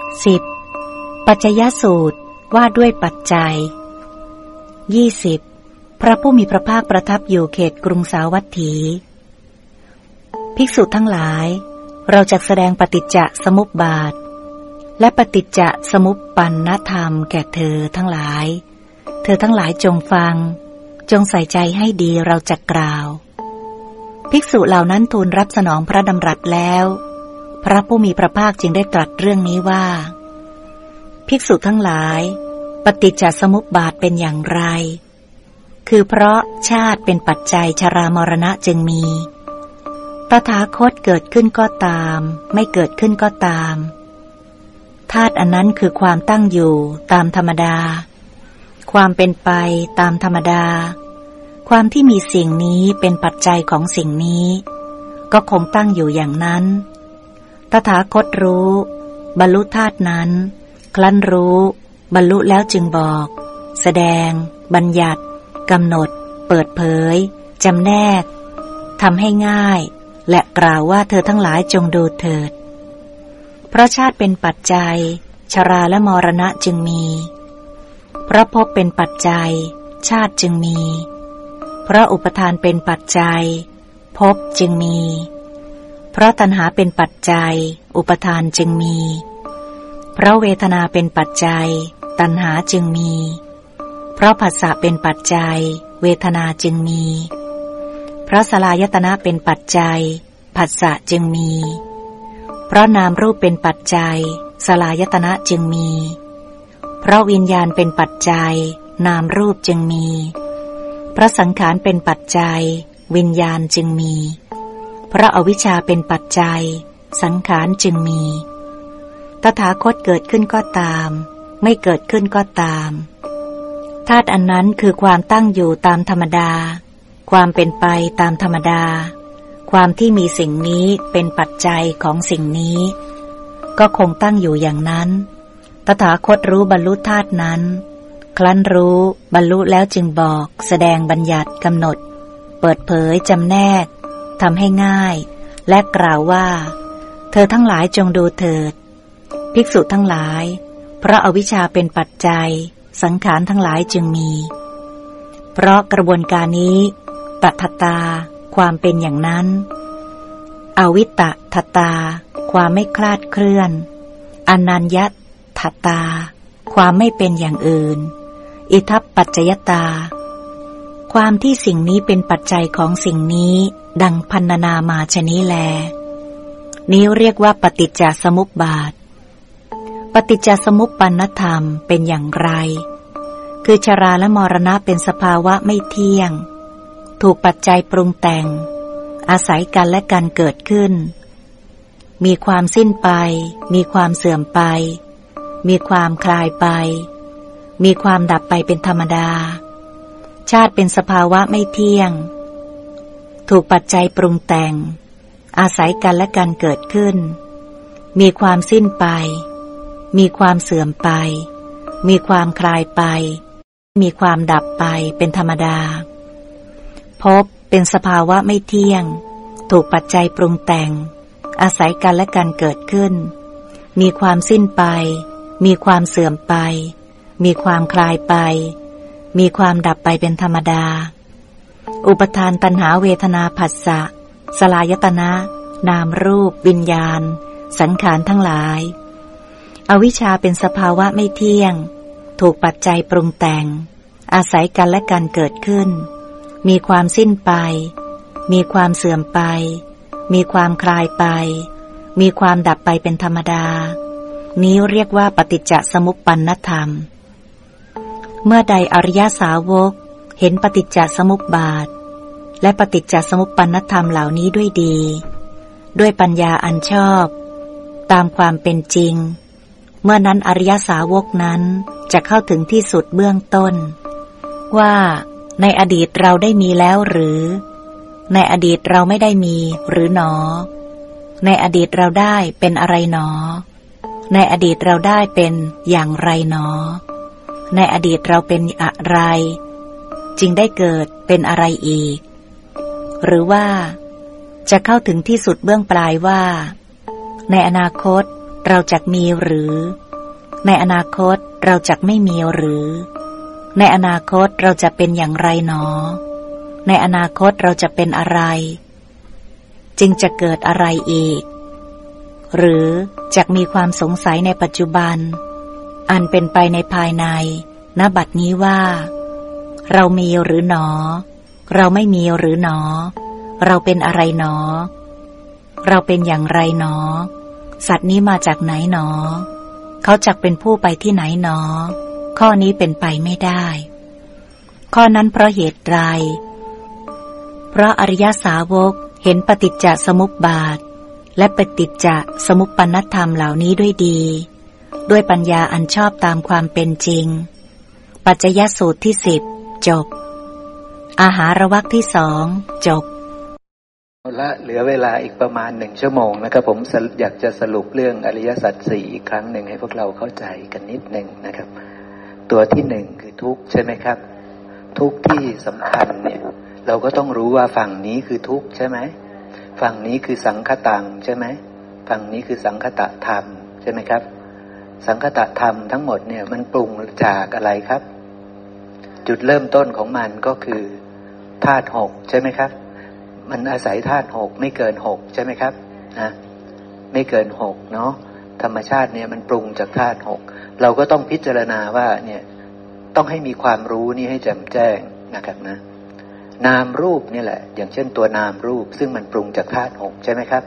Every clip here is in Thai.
10. ปัจจยสูตรว่าด้วยปัจจัย 20. พระผู้มีพระภาคประทับอยู่เขตกรุงสาวัตถี ภิกษุทั้งหลาย เราจะแสดงปฏิจจสมุปบาท และปฏิจจสมุปปันนธรรมแก่เธอทั้งหลาย เธอทั้งหลายจงฟัง จงใส่ใจให้ดีเราจะกล่าว ภิกษุเหล่านั้นทูลรับสนองพระดำรัสแล้ว พระผู้มีพระภาคจึงได้ตรัสเรื่องนี้ว่า ภิกษุทั้งหลาย ปฏิจจสมุปบาทเป็นอย่างไร คือเพราะชาติเป็นปัจจัยชรามรณะจึงมีตถาคตเกิดขึ้นก็ตาม ไม่เกิดขึ้นก็ตามธาตุอันนั้นคือความตั้งอยู่ตามธรรมดา ความเป็นไปตามธรรมดา ความที่มีสิ่งนี้เป็นปัจจัยของสิ่งนี้ ก็คงตั้งอยู่อย่างนั้น ตถาคตรู้ บรรลุธาตุนั้น คลั้นรู้ บรรลุแล้วจึงบอก แสดง บัญญัติกำหนด เปิดเผยจำแนกทำให้ง่าย และกล่าวว่าเธอทั้งหลายจงดูเถิด เพราะชาติเป็นปัจจัย ชราและมรณะจึงมี เพราะภพเป็นปัจจัย ชาติจึงมี เพราะอุปทานเป็นปัจจัยภพจึงมี เพราะตัณหาเป็นปัจจัย อุปทานจึงมี เพราะเวทนาเป็นปัจจัย ตัณหาจึงมี เพราะผัสสะเป็นปัจจัย เวทนาจึงมี เพราะสลายตนะเป็นปัจจัย ผัสสะจึงมี เพราะนามรูปเป็นปัจจัย สลายตนะจึงมี เพราะวิญญาณเป็นปัจจัย นามรูปจึงมี เพราะสังขารเป็นปัจจัย วิญญาณจึงมี เพราะอาวิชชาเป็นปัจจัย สังขารจึงมี ตถาคตเกิดขึ้นก็ตาม ไม่เกิดขึ้นก็ตามธาตุอันนั้นคือความตั้งอยู่ตามธรรมดา ความเป็นไปตามธรรมดา ความที่มีสิ่งนี้เป็นปัจจัยของสิ่งนี้ ก็คงตั้งอยู่อย่างนั้น ตถาคตรู้บรรลุธาตุนั้น ครั้นรู้บรรลุแล้วจึงบอก แสดงบัญญัติกำหนด เปิดเผยจำแนก ทำให้ง่าย และกล่าวว่า เธอทั้งหลายจงดูเถิด ภิกษุทั้งหลาย เพราะอาวิชชาเป็นปัจจัย สังขารทั้งหลายจึงมี เพราะกระบวนการนี้ตัทตา ความเป็นอย่างนั้น อวิตตทตา ความไม่คลาดเคลื่อน อนัญญทตา ความไม่เป็นอย่างอื่น อิทัปปัจจยตา ความที่สิ่งนี้เป็นปัจจัยของสิ่งนี้ ดังพันนามาชนี้แล นี้เรียกว่าปฏิจจสมุปบาท ปฏิจจสมุปปนธรรมเป็นอย่างไร คือชราและมรณะเป็นสภาวะไม่เที่ยง ถูกปัจจัยปรุงแต่ง อาศัยกันและกันเกิดขึ้น มีความสิ้นไป มีความเสื่อมไป มีความคลายไป มีความดับไปเป็นธรรมดา ชาติเป็นสภาวะไม่เที่ยง ถูกปัจจัยปรุงแต่ง อาศัยกันและกันเกิดขึ้น มีความสิ้นไป มีความเสื่อมไป มีความคลายไป มีความดับไปเป็นธรรมดา พบเป็นสภาวะไม่เที่ยง ถูกปัจจัยปรุงแต่ง อาศัยกันและกันเกิดขึ้น มีความสิ้นไป มีความเสื่อมไป มีความคลายไป มีความดับไปเป็นธรรมดา อุปทานตัณหาเวทนาผัสสะ สลายตนะ นามรูป วิญญาณ สังขารทั้งหลาย อวิชชาเป็นสภาวะไม่เที่ยง ถูกปัจจัยปรุงแต่ง อาศัยกันและกันเกิดขึ้น มีความสิ้นไป มีความเสื่อมไป มีความคลายไป มีความดับไปเป็นธรรมดา นี้เรียกว่าปฏิจจสมุปปนธรรม เมื่อใดอริยสาวก เห็นปฏิจจสมุปบาท และปฏิจจสมุปปนธรรมเหล่านี้ด้วยดี ด้วยปัญญาอันชอบ ตามความเป็นจริง เมื่อนั้นอริยสาวกนั้นจะเข้าถึงที่สุดเบื้องต้น ว่าในอดีตเราได้มีแล้วหรือ ในอดีตเราไม่ได้มีหรือหนอ ในอดีตเราได้เป็นอะไรหนอ ในอดีตเราได้เป็นอย่างไรหนอ ในอดีตเราเป็นอะไร จึงได้เกิดเป็นอะไรอีก หรือว่าจะเข้าถึงที่สุดเบื้องปลายว่า ในอนาคตเราจะมีหรือ ในอนาคตเราจะไม่มีหรือ ในอนาคตเราจะเป็นอย่างไรหนอ ในอนาคตเราจะเป็นอะไร จึงจะเกิดอะไรอีก หรือจะมีความสงสัยในปัจจุบัน อันเป็นไปในภายในณบัดนี้ว่า เรามีหรือหนอ เราไม่มีหรือหนอ เราเป็นอะไรหนอ เราเป็นอย่างไรหนอ สัตว์นี้มาจากไหนหนอ เขาจักเป็นผู้ไปที่ไหนหนอ ข้อนี้เป็นไปไม่ได้ ข้อนั้นเพราะเหตุไร เพราะอริยสาวกเห็นปฏิจจสมุปบาท และปฏิจจสมุปปนธรรมเหล่านี้ด้วยดี ด้วยปัญญาอันชอบตามความเป็นจริงปัจจยสูตรที่สิบ จบ อาหารวักที่สองจบละเหลือเวลาอีกประมาณหนึ่งชั่วโมงนะครับ ผมอยากจะสรุปเรื่องอริยสัจสี่อีกครั้งหนึ่งให้พวกเราเข้าใจกันนิดหนึ่งนะครับ ตัวที่หนึ่งคือทุกข์ใช่ไหมครับ ทุกข์ที่สำคัญเนี่ย เราก็ต้องรู้ว่าฝั่งนี้คือทุกข์ใช่ไหมฝั่งนี้คือสังคตังใช่ไหมฝั่งนี้คือสังคตะธรรมใช่ไหมครับ สังคตะธรรมทั้งหมดเนี่ยมันปรุงจากอะไรครับ จุดเริ่มต้นของมันก็คือธาตุหกใช่ไหมครับ มันอาศัยธาตุหกไม่เกินหกใช่ไหมครับนะไม่เกินหกเนาะธรรมชาติเนี่ยมันปรุงจากธาตุหกเราก็ต้องพิจารณาว่าเนี่ยต้องให้มีความรู้นี่ให้แจ่มแจ้งนะครับนะ นามรูปนี่แหละ อย่างเช่นตัวนามรูป ซึ่งมันปรุงจากธาตุหกใช่ไหมครับ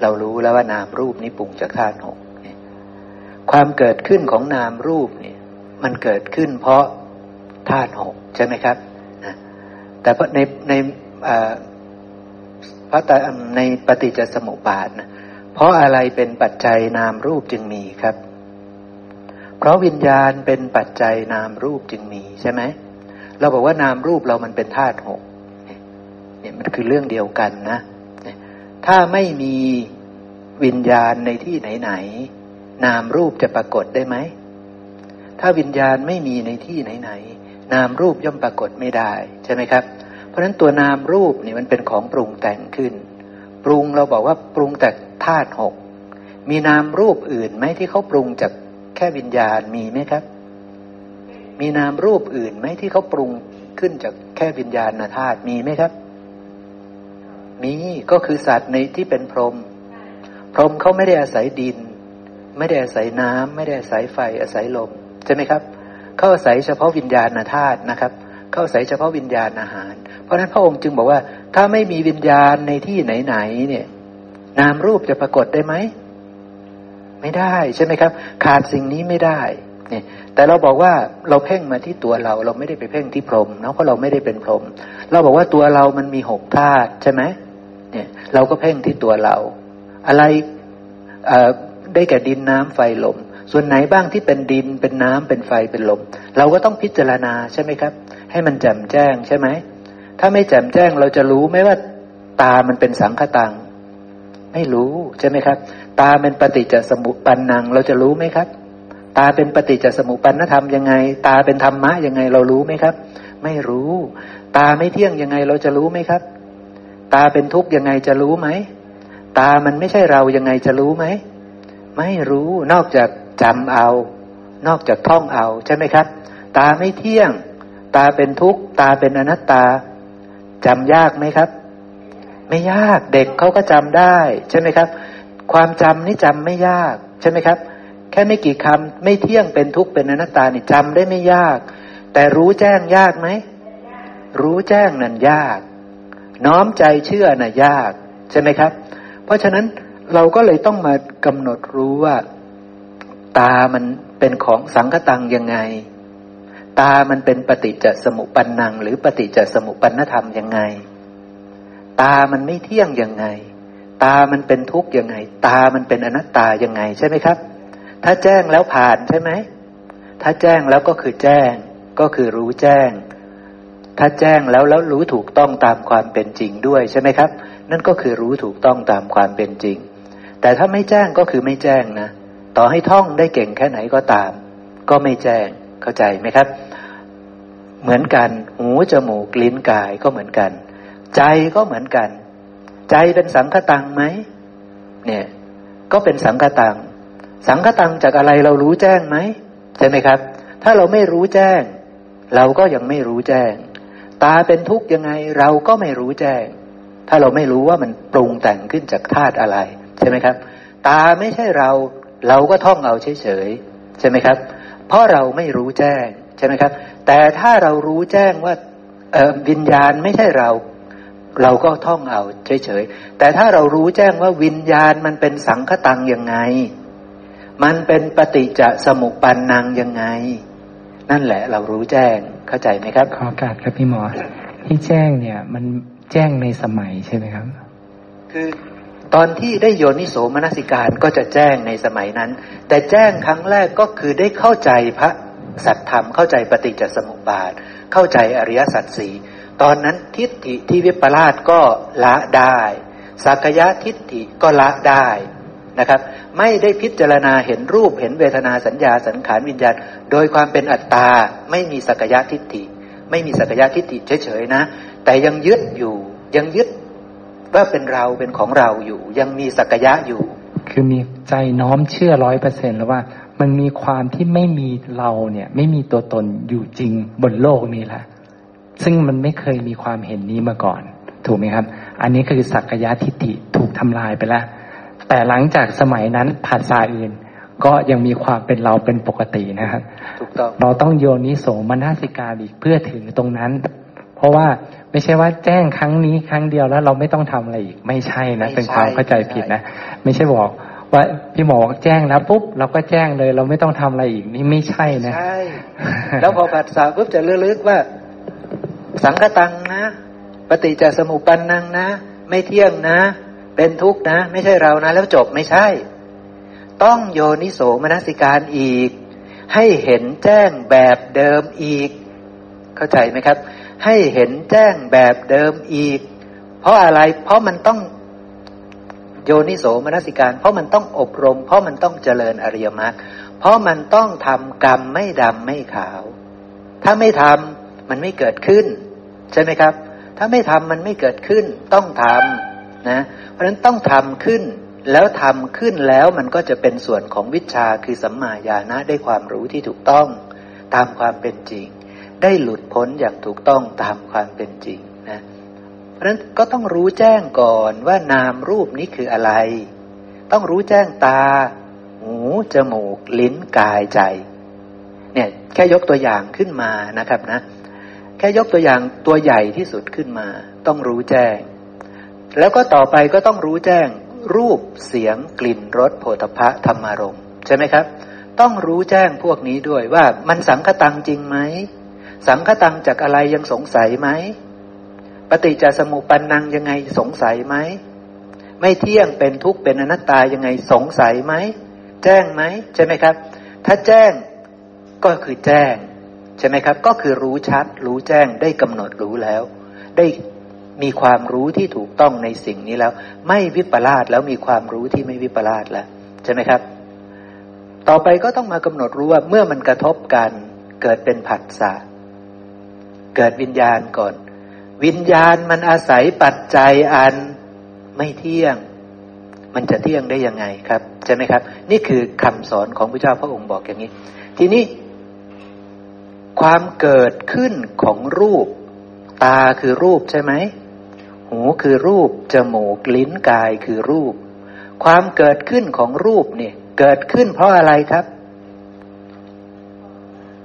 เรารู้แล้วว่านามรูปนี้ปรุงจากธาตุหกความเกิดขึ้นของนามรูปเนี่ยมันเกิดขึ้นเพราะ ธาตุหกใช่ไหมครับแต่ในในพระในปฏิจจสมุปบาทนะเพราะอะไรเป็นปัจจัยนามรูปจึงมีครับ เพราะวิญญาณเป็นปัจจัยนามรูปจึงมีใช่ไหมเราบอกว่านามรูปเรามันเป็นธาตุหกเนี่ยมันคือเรื่องเดียวกันนะ ถ้าไม่มีวิญญาณในที่ไหนๆนามรูปจะปรากฏได้ไหม ถ้าวิญญาณไม่มีในที่ไหนๆ นามรูปย่อมปรากฏไม่ได้ใช่ไหมครับ เพราะฉะนั้นตัวนามรูปนี่มันเป็นของปรุงแต่งขึ้น ปรุงเราบอกว่าปรุงแต่ธาตุหกมีนามรูปอื่นไหมที่เขาปรุงจากแค่วิญญาณมีไหมครับ มีนามรูปอื่นไหมที่เขาปรุงขึ้นจากแค่วิญญาณธาตุมีไหมครับ มีก็คือสัตว์ในที่เป็นพรหมพรหมเขาไม่ได้อาศัยดิน ไม่ได้อาศัยน้ำไม่ได้อาศัยไฟอาศัยลมใช่ไหมครับ เขาอาศัยเฉพาะวิญญาณธาตุนะครับ เขาอาศัยเฉพาะวิญญาณอาหาร เพราะนั้นพระองค์จึงบอกว่า ถ้าไม่มีวิญญาณในที่ไหนๆเนี่ย นามรูปจะปรากฏได้ไหมไม่ได้ใช่ไหมครับ ขาดสิ่งนี้ไม่ได้เนี่ยแต่เราบอกว่าเราเพ่งมาที่ตัวเรา เราไม่ได้ไปเพ่งที่พรหมเนาะเพราะเราไม่ได้เป็นพรหมเราบอกว่าตัวเรามันมีหกธาตุใช่ไหมเนี่ย เราก็เพ่งที่ตัวเรา อะไรได้แก่ดินน้ำไฟลม ส่วนไหนบ้างที่เป็นดินเป็นน้ำเป็นไฟเป็นลม เราก็ต้องพิจารณาใช่ไหมครับ ให้มันแจ่มแจ้งใช่ไหม ถ้าไม่แจ่มแจ้งเราจะรู้ไหมว่าตามันเป็นสังขตัง ไม่รู้ใช่ไหมครับ ตาเป็นปฏิจจสมุปันนัง เราจะรู้ไหมครับ ตาเป็นปฏิจจสมุปปันธรรมยังไง ตาเป็นธรรมะยังไงเรารู้ไหมครับ ไม่รู้ ตาไม่เที่ยงยังไงเราจะรู้ไหมครับ ตาเป็นทุกข์ยังไงจะรู้ไหม ตามันไม่ใช่เรายังไงจะรู้ไหม ไม่รู้นอกจาก จำเอา นอกจากท่องเอาใช่ไหมครับ ตาไม่เที่ยง ตาเป็นทุกข์ ตาเป็นอนัตตาจำยากไหมครับ ไม่ยากเด็กเขาก็จำได้ ใช่ไหมครับ ความจำนี่จำไม่ยาก ใช่ไหมครับ แค่ไม่กี่คำไม่เที่ยงเป็นทุกข์เป็นอนัตตานี่จำได้ไม่ยาก แต่รู้แจ้งยากไหมรู้แจ้งนั่นยาก น้อมใจเชื่อน่ะยาก ใช่ไหมครับ เพราะฉะนั้นเราก็เลยต้องมากำหนดรู้ว่า ตามันเป็นของสังคตังยังไง ตามันเป็นปฏิจจสมุปปนัง หรือปฏิจจสมุปปนธรรมยังไง ตามันไม่เที่ยงยังไง ตามันเป็นทุกข์ยังไง ตามันเป็นอนัตตายังไงใช่ไหมครับ ถ้าแจ้งแล้วผ่านใช่ไหม ถ้าแจ้งแล้วก็คือแจ้ง ก็คือรู้แจ้ง ถ้าแจ้งแล้วแล้วรู้ถูกต้องตามความเป็นจริงด้วยใช่ไหมครับ นั่นก็คือรู้ถูกต้องตามความเป็นจริง แต่ถ้าไม่แจ้งก็คือไม่แจ้งนะ ต่อให้ท่องได้เก่งแค่ไหนก็ตาม ก็ไม่แจ้งเข้าใจไหมครับ เหมือนกัน หูจมูกลิ้นกายก็เหมือนกัน ใจก็เหมือนกัน ใจเป็นสังคตังไหมเนี่ย ก็เป็นสังคตัง สังคตังจากอะไรเรารู้แจ้งไหมใช่ไหมครับ ถ้าเราไม่รู้แจ้ง เราก็ยังไม่รู้แจ้ง ตาเป็นทุกข์ยังไงเราก็ไม่รู้แจ้ง ถ้าเราไม่รู้ว่ามันปรุงแต่งขึ้นจากธาตุอะไร ใช่ไหมครับ ตาไม่ใช่เรา เราก็ท่องเอาเฉยๆใช่ไหมครับ เพราะเราไม่รู้แจ้งใช่ไหมครับ แต่ถ้าเรารู้แจ้งว่าวิญญาณไม่ใช่เรา เราก็ท่องเอาเฉยๆแต่ถ้าเรารู้แจ้งว่าวิญญาณมันเป็นสังคตังยังไง มันเป็นปฏิจจสมุปปันนังยังไง นั่นแหละเรารู้แจ้งเข้าใจไหมครับ ขอการครับพี่หมอที่แจ้งเนี่ย มันแจ้งในสมัยใช่ไหมครับ คือ ตอนที่ได้โยนิโสมนสิการก็จะแจ้งในสมัยนั้น แต่แจ้งครั้งแรกก็คือได้เข้าใจพระสัตธรรมเข้าใจปฏิจจสมุปบาท เข้าใจอริยสัจสีตอนนั้นทิฏฐิที่วิปลาสก็ละได้สักยะทิฏฐิก็ละได้นะครับ ไม่ได้พิจารณาเห็นรูปเห็นเวทนาสัญญาสังขารวิญญาณ โดยความเป็นอัตตาไม่มีสักยะทิฏฐิ ไม่มีสักยะทิฏฐิเฉยๆนะ แต่ยังยึดอยู่ยังยึด ว่าเป็นเราเป็นของเราอยู่ ยังมีสักยะอยู่ คือมีใจน้อมเชื่อร้อยเปอร์เซ็นแล้วว่า มันมีความที่ไม่มีเราเนี่ย ไม่มีตัวตนอยู่จริงบนโลกนี้แหละซึ่งมันไม่เคยมีความเห็นนี้มาก่อน ถูกไหมครับ อันนี้คือสักยะทิฏฐิถูกทำลายไปแล้วแต่หลังจากสมัยนั้นภาษาอื่น ก็ยังมีความเป็นเราเป็นปกตินะครับถูกต้องเราต้องโยนิโสมนสิการอีกเพื่อถึงตรงนั้น เพราะว่าไม่ใช่ว่าแจ้งครั้งนี้ครั้งเดียวแล้วเราไม่ต้องทำอะไรอีก ไม่ใช่นะเป็นความเข้าใจผิดนะ ไม่ใช่บอกว่าพี่หมอแจ้งแล้วปุ๊บเราก็แจ้งเลย เราไม่ต้องทำอะไรอีกนี่ไม่ใช่นะใช่แล้วพอผัสสะปุ๊บจะลึกๆว่า สังคตังนะปฏิจจสมุปปันนังนะ ไม่เที่ยงนะ เป็นทุกข์นะ ไม่ใช่เรานะ แล้วจบไม่ใช่ ต้องโยนิโสมนสิการอีก ให้เห็นแจ้งแบบเดิมอีก เข้าใจไหมครับ ให้เห็นแจ้งแบบเดิมอีก เพราะอะไร เพราะมันต้องโยนิโสมนสิการ เพราะมันต้องอบรม เพราะมันต้องเจริญอริยมรรค เพราะมันต้องทำกรรมไม่ดำไม่ขาว ถ้าไม่ทำมันไม่เกิดขึ้น ใช่ไหมครับ ถ้าไม่ทำมันไม่เกิดขึ้น ต้องทำนะ เพราะฉะนั้นต้องทำขึ้น แล้วทำขึ้นแล้วมันก็จะเป็นส่วนของวิชาคือสัมมาญาณะได้ความรู้ที่ถูกต้องตามความเป็นจริง ได้หลุดพ้นอย่างถูกต้องตามความเป็นจริงนะเพราะฉะนั้นก็ต้องรู้แจ้งก่อนว่านามรูปนี้คืออะไร ต้องรู้แจ้งตา หูจมูก ลิ้นกายใจ เนี่ยแค่ยกตัวอย่างขึ้นมานะครับนะ แค่ยกตัวอย่างตัวใหญ่ที่สุดขึ้นมา ต้องรู้แจ้ง แล้วก็ต่อไปก็ต้องรู้แจ้ง รูปเสียงกลิ่นรสโผฏฐะธรรมารมใช่ไหมครับ ต้องรู้แจ้งพวกนี้ด้วยว่ามันสังคตังจริงไหม สังคตังจากอะไรยังสงสัยไหมปฏิจจสมุปันนังยังไงสงสัยไหมไม่เที่ยงเป็นทุกข์เป็นอนัตตายังไงสงสัยไหมแจ้งไหมใช่ไหมครับ ถ้าแจ้งก็คือแจ้ง ใช่ไหมครับ ก็คือรู้ชัด รู้แจ้งได้กำหนดรู้แล้ว ได้มีความรู้ที่ถูกต้องในสิ่งนี้แล้ว ไม่วิปลาสแล้วมีความรู้ที่ไม่วิปลาสแล้วใช่ไหมครับ ต่อไปก็ต้องมากำหนดรู้ว่าเมื่อมันกระทบกันเกิดเป็นผัสสะ เกิดวิญญาณก่อน วิญญาณมันอาศัยปัจจัยอันไม่เที่ยง มันจะเที่ยงได้ยังไงครับ ใช่ไหมครับ นี่คือคำสอนของพระเจ้าพระองค์บอกอย่างนี้ ทีนี้ ความเกิดขึ้นของรูป ตาคือรูปใช่ไหมหูคือรูป จมูกลิ้นกายคือรูป ความเกิดขึ้นของรูปเนี่ย เกิดขึ้นเพราะอะไรครับ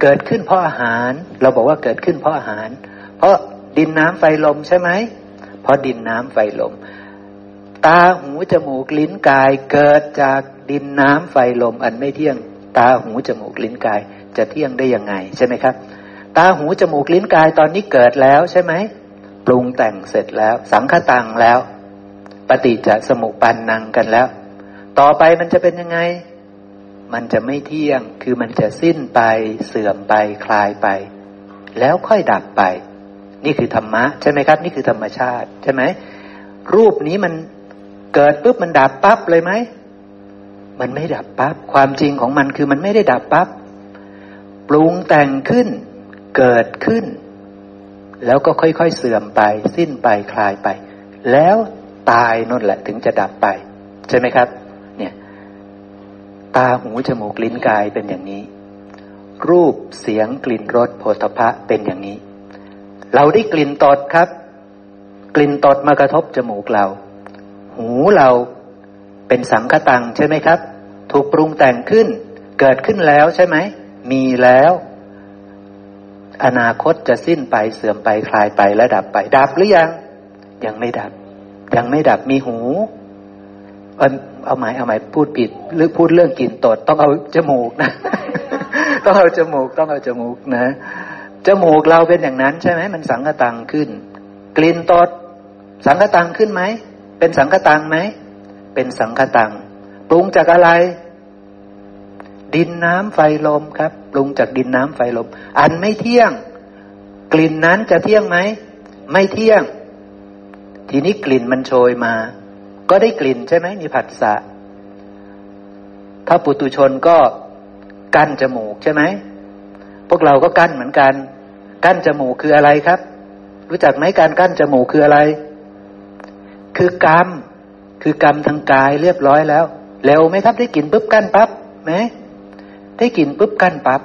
เกิดขึ้นเพราะอาหาร เราบอกว่าเกิดขึ้นเพราะอาหาร เพราะดินน้ำไฟลมใช่ไหมเพราะดินน้ำไฟลม ตาหูจมูกลิ้นกาย เกิดจากดินน้ำไฟลมอันไม่เที่ยง ตาหูจมูกลิ้นกาย จะเที่ยงได้ยังไงใช่ไหมครับ ตาหูจมูกลิ้นกายตอนนี้เกิดแล้วใช่ไหมปรุงแต่งเสร็จแล้ว สังขตังแล้ว ปฏิจจสมุปปันนังกันแล้ว ต่อไปมันจะเป็นยังไง มันจะไม่เที่ยง คือมันจะสิ้นไปเสื่อมไปคลายไป แล้วค่อยดับไป นี่คือธรรมะใช่ไหมครับ นี่คือธรรมชาติใช่ไหมรูปนี้มันเกิดปุ๊บมันดับปั๊บเลยไหมมันไม่ดับปั๊บความจริงของมันคือมันไม่ได้ดับปั๊บปรุงแต่งขึ้น เกิดขึ้น แล้วก็ค่อยๆเสื่อมไป สิ้นไปคลายไป แล้วตายนั่นแหละถึงจะดับไป ใช่ไหมครับ ตาหูจมูกลิ้นกายเป็นอย่างนี้ รูปเสียงกลิ่นรสโผฏฐะเป็นอย่างนี้ เราได้กลิ่นตดครับ กลิ่นตดมากระทบจมูกเรา หูเราเป็นสังคตังใช่ไหมครับ ถูกปรุงแต่งขึ้น เกิดขึ้นแล้วใช่ไหม มีแล้ว อนาคตจะสิ้นไปเสื่อมไปคลายไปและดับไป ดับหรือยัง ยังไม่ดับ ยังไม่ดับมีหู เอาหมายเอาหมายพูดผิดหรือพูดเรื่องกลิ่นตดต้องเอาจมูกนะต้องเอาจมูกต้องเอาจมูกนะจมูกเราเป็นอย่างนั้นใช่ไหมมันสังกตังขึ้น กลิ่นตดสังกตังขึ้นไหมเป็นสังกตังไหมเป็นสังคตังปรุงจากอะไร ดินน้ำไฟลมครับปรุงจากดินน้ำไฟลม อันไม่เที่ยง กลิ่นนั้นจะเที่ยงไหมไม่เที่ยง ทีนี้กลิ่นมันโชยมา ก็ได้กลิ่นใช่ไหมมีผัสสะ ถ้าปุตุชนก็กั้นจมูกใช่ไหม พวกเราก็กั้นเหมือนกัน กั้นจมูกคืออะไรครับ รู้จักไหมการกั้นจมูกคืออะไร คือกรรม คือกรรมทางกายเรียบร้อยแล้วเร็วไหมครับได้กลิ่นปุ๊บกั้นปั๊บไหมได้กลิ่นปุ๊บกั้นปั๊บ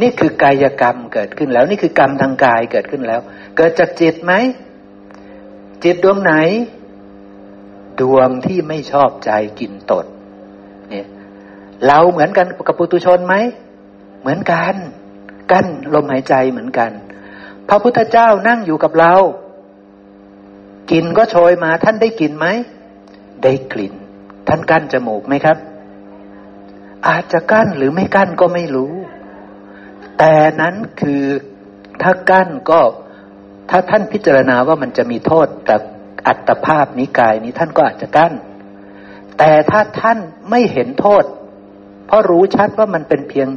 นี่คือกายกรรมเกิดขึ้นแล้ว นี่คือกรรมทางกายเกิดขึ้นแล้ว เกิดจากจิตไหมจิตดวงไหน ดวงที่ไม่ชอบใจกินตด เนี่ย เราเหมือนกันกับปุตุชนไหม เหมือนกัน กั้นลมหายใจเหมือนกัน พระพุทธเจ้านั่งอยู่กับเรา กินก็โชยมาท่านได้กลิ่นไหม ได้กลิ่น ท่านกั้นจมูกไหมครับ อาจจะกั้นหรือไม่กั้นก็ไม่รู้ แต่นั้นคือถ้ากั้นก็ถ้าท่านพิจารณาว่ามันจะมีโทษแต่ อัตภาพนิกายนี้ท่านก็อาจจะกั้น แต่ถ้าท่านไม่เห็นโทษ เพราะรู้ชัดว่ามันเป็นเพียง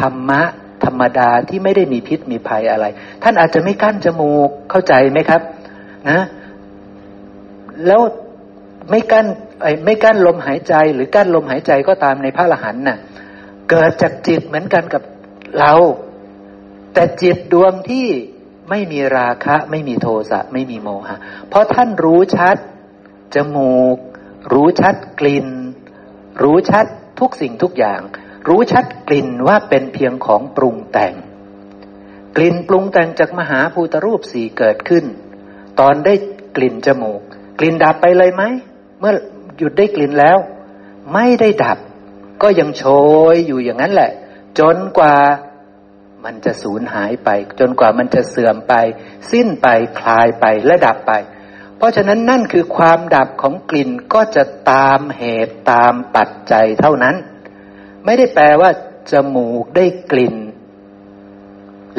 ธรรมะธรรมดาที่ไม่ได้มีพิษมีภัยอะไร ท่านอาจจะไม่กั้นจมูกเข้าใจไหมครับ นะ แล้วไม่กั้นไม่กั้นลมหายใจ หรือกั้นลมหายใจก็ตามในพระอรหันต์น่ะ เกิดจากจิตเหมือนกันกับเรา แต่จิตดวงที่ ไม่มีราคะ ไม่มีโทสะไม่มีโมหะ เพราะท่านรู้ชัด จมูก รู้ชัดกลิ่น รู้ชัดทุกสิ่งทุกอย่าง รู้ชัดกลิ่นว่าเป็นเพียงของปรุงแต่ง กลิ่นปรุงแต่งจากมหาภูตรูปสี่เกิดขึ้น ตอนได้กลิ่นจมูก กลิ่นดับไปเลยไหม เมื่อหยุดได้กลิ่นแล้ว ไม่ได้ดับ ก็ยังโชยอยู่อย่างนั้นแหละ จนกว่า มันจะสูญหายไป จนกว่ามันจะเสื่อมไป สิ้นไปคลายไปและดับไป เพราะฉะนั้นนั่นคือความดับของกลิ่นก็จะตามเหตุตามปัจจัยเท่านั้น ไม่ได้แปลว่าจมูกได้กลิ่น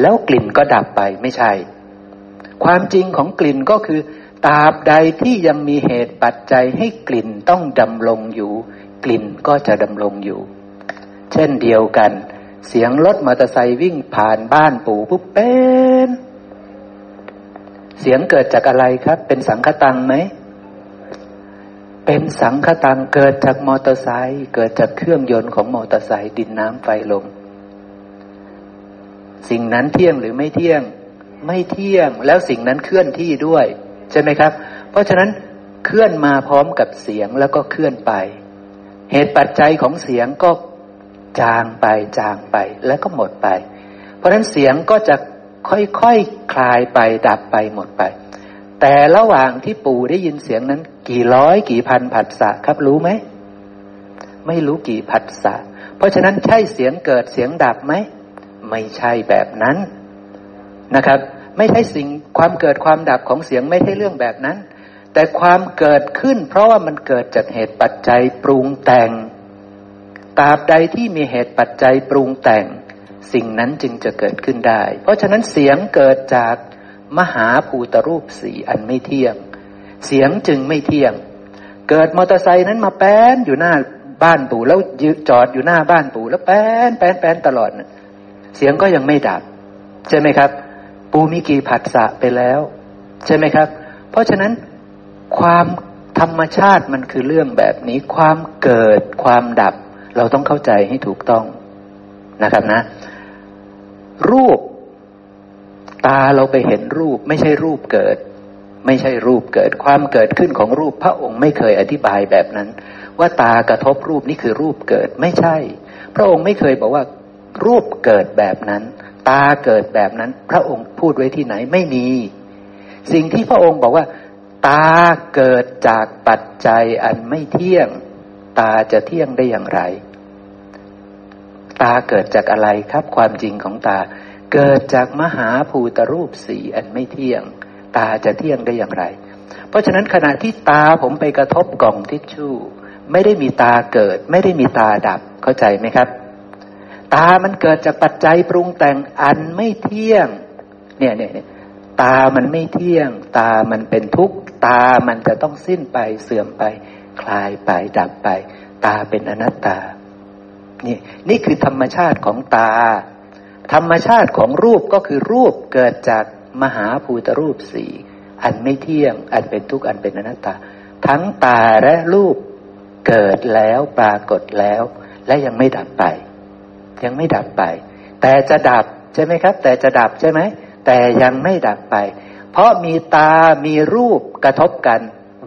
แล้วกลิ่นก็ดับไปไม่ใช่ ความจริงของกลิ่นก็คือตราบใดที่ยังมีเหตุปัจจัยให้กลิ่นต้องดำรงอยู่ กลิ่นก็จะดำรงอยู่ เช่นเดียวกัน เสียงรถมอเตอร์ไซค์วิ่งผ่านบ้านปู่ปุ๊บเป็นเสียงเกิดจากอะไรครับ เป็นสังคตังไหม เป็นสังคตังเกิดจากมอเตอร์ไซค์เกิดจากเครื่องยนต์ของมอเตอร์ไซค์ดินน้ำไฟลมสิ่งนั้นเที่ยงหรือไม่เที่ยง ไม่เที่ยง แล้วสิ่งนั้นเคลื่อนที่ด้วย ใช่ไหมครับ เพราะฉะนั้นเคลื่อนมาพร้อมกับเสียงแล้วก็เคลื่อนไป เหตุปัจจัยของเสียงก็ จางไปจางไปแล้วก็หมดไป เพราะฉะนั้นเสียงก็จะค่อยๆคคลายไปดับไปหมดไป แต่ระหว่างที่ปู่ได้ยินเสียงนั้น กี่ร้อยกี่พันผัสสะครับรู้ไหมไม่รู้กี่ผัสสะเพราะฉะนั้นใช่เสียงเกิดเสียงดับไหมไม่ใช่แบบนั้นนะครับ ไม่ใช่สิ่งความเกิดความดับของเสียงไม่ใช่เรื่องแบบนั้น แต่ความเกิดขึ้น เพราะว่ามันเกิดจากเหตุปัจจัยปรุงแต่ง ตราบใดที่มีเหตุปัจจัยปรุงแต่ง สิ่งนั้นจึงจะเกิดขึ้นได้ เพราะฉะนั้นเสียงเกิดจากมหาภูตรูปสีอันไม่เที่ยง เสียงจึงไม่เที่ยง เกิดมอเตอร์ไซค์นั้นมาแป้นอยู่หน้าบ้านปู่แล้วยืจอดอยู่หน้าบ้านปู่แล้วแป้นแป้นแป้นตลอดเสียงก็ยังไม่ดับ ใช่ไหมครับ ปูมีกี่ผัสสะไปแล้ว ใช่ไหมครับ เพราะฉะนั้นความธรรมชาติมันคือเรื่องแบบนี้ความเกิดความดับ เราต้องเข้าใจให้ถูกต้องนะครับนะ รูป ตาเราไปเห็นรูป ไม่ใช่รูปเกิด ไม่ใช่รูปเกิด ความเกิดขึ้นของรูปพระองค์ไม่เคยอธิบายแบบนั้น ว่าตากระทบรูปนี่คือรูปเกิดไม่ใช่ พระองค์ไม่เคยบอกว่า รูปเกิดแบบนั้น ตาเกิดแบบนั้น พระองค์พูดไว้ที่ไหนไม่มี สิ่งที่พระองค์บอกว่า ตาเกิดจากปัจจัยอันไม่เที่ยง ตาจะเที่ยงได้อย่างไร ตาเกิดจากอะไรครับความจริงของตา เกิดจากมหาภูตรูปสีอันไม่เที่ยง ตาจะเที่ยงได้อย่างไร เพราะฉะนั้นขณะที่ตาผมไปกระทบกล่องทิชชู่ ไม่ได้มีตาเกิด ไม่ได้มีตาดับเข้าใจไหมครับ ตามันเกิดจากปัจจัยปรุงแต่งอันไม่เที่ยง เนี่ยเนี่ยเนี่ยตามันไม่เที่ยง ตามันเป็นทุกข์ ตามันจะต้องสิ้นไปเสื่อมไป คลายไปดับไป ตาเป็นอนัตตา นี่นี่คือธรรมชาติของตา ธรรมชาติของรูปก็คือรูปเกิดจากมหาภูตรูปสี่อันไม่เที่ยง อันเป็นทุกข์อันเป็นอนัตตา ทั้งตาและรูปเกิดแล้วปรากฏแล้ว และยังไม่ดับไป ยังไม่ดับไป แต่จะดับใช่ไหมครับ แต่จะดับใช่ไหมแต่ยังไม่ดับไป เพราะมีตา มีรูปกระทบกัน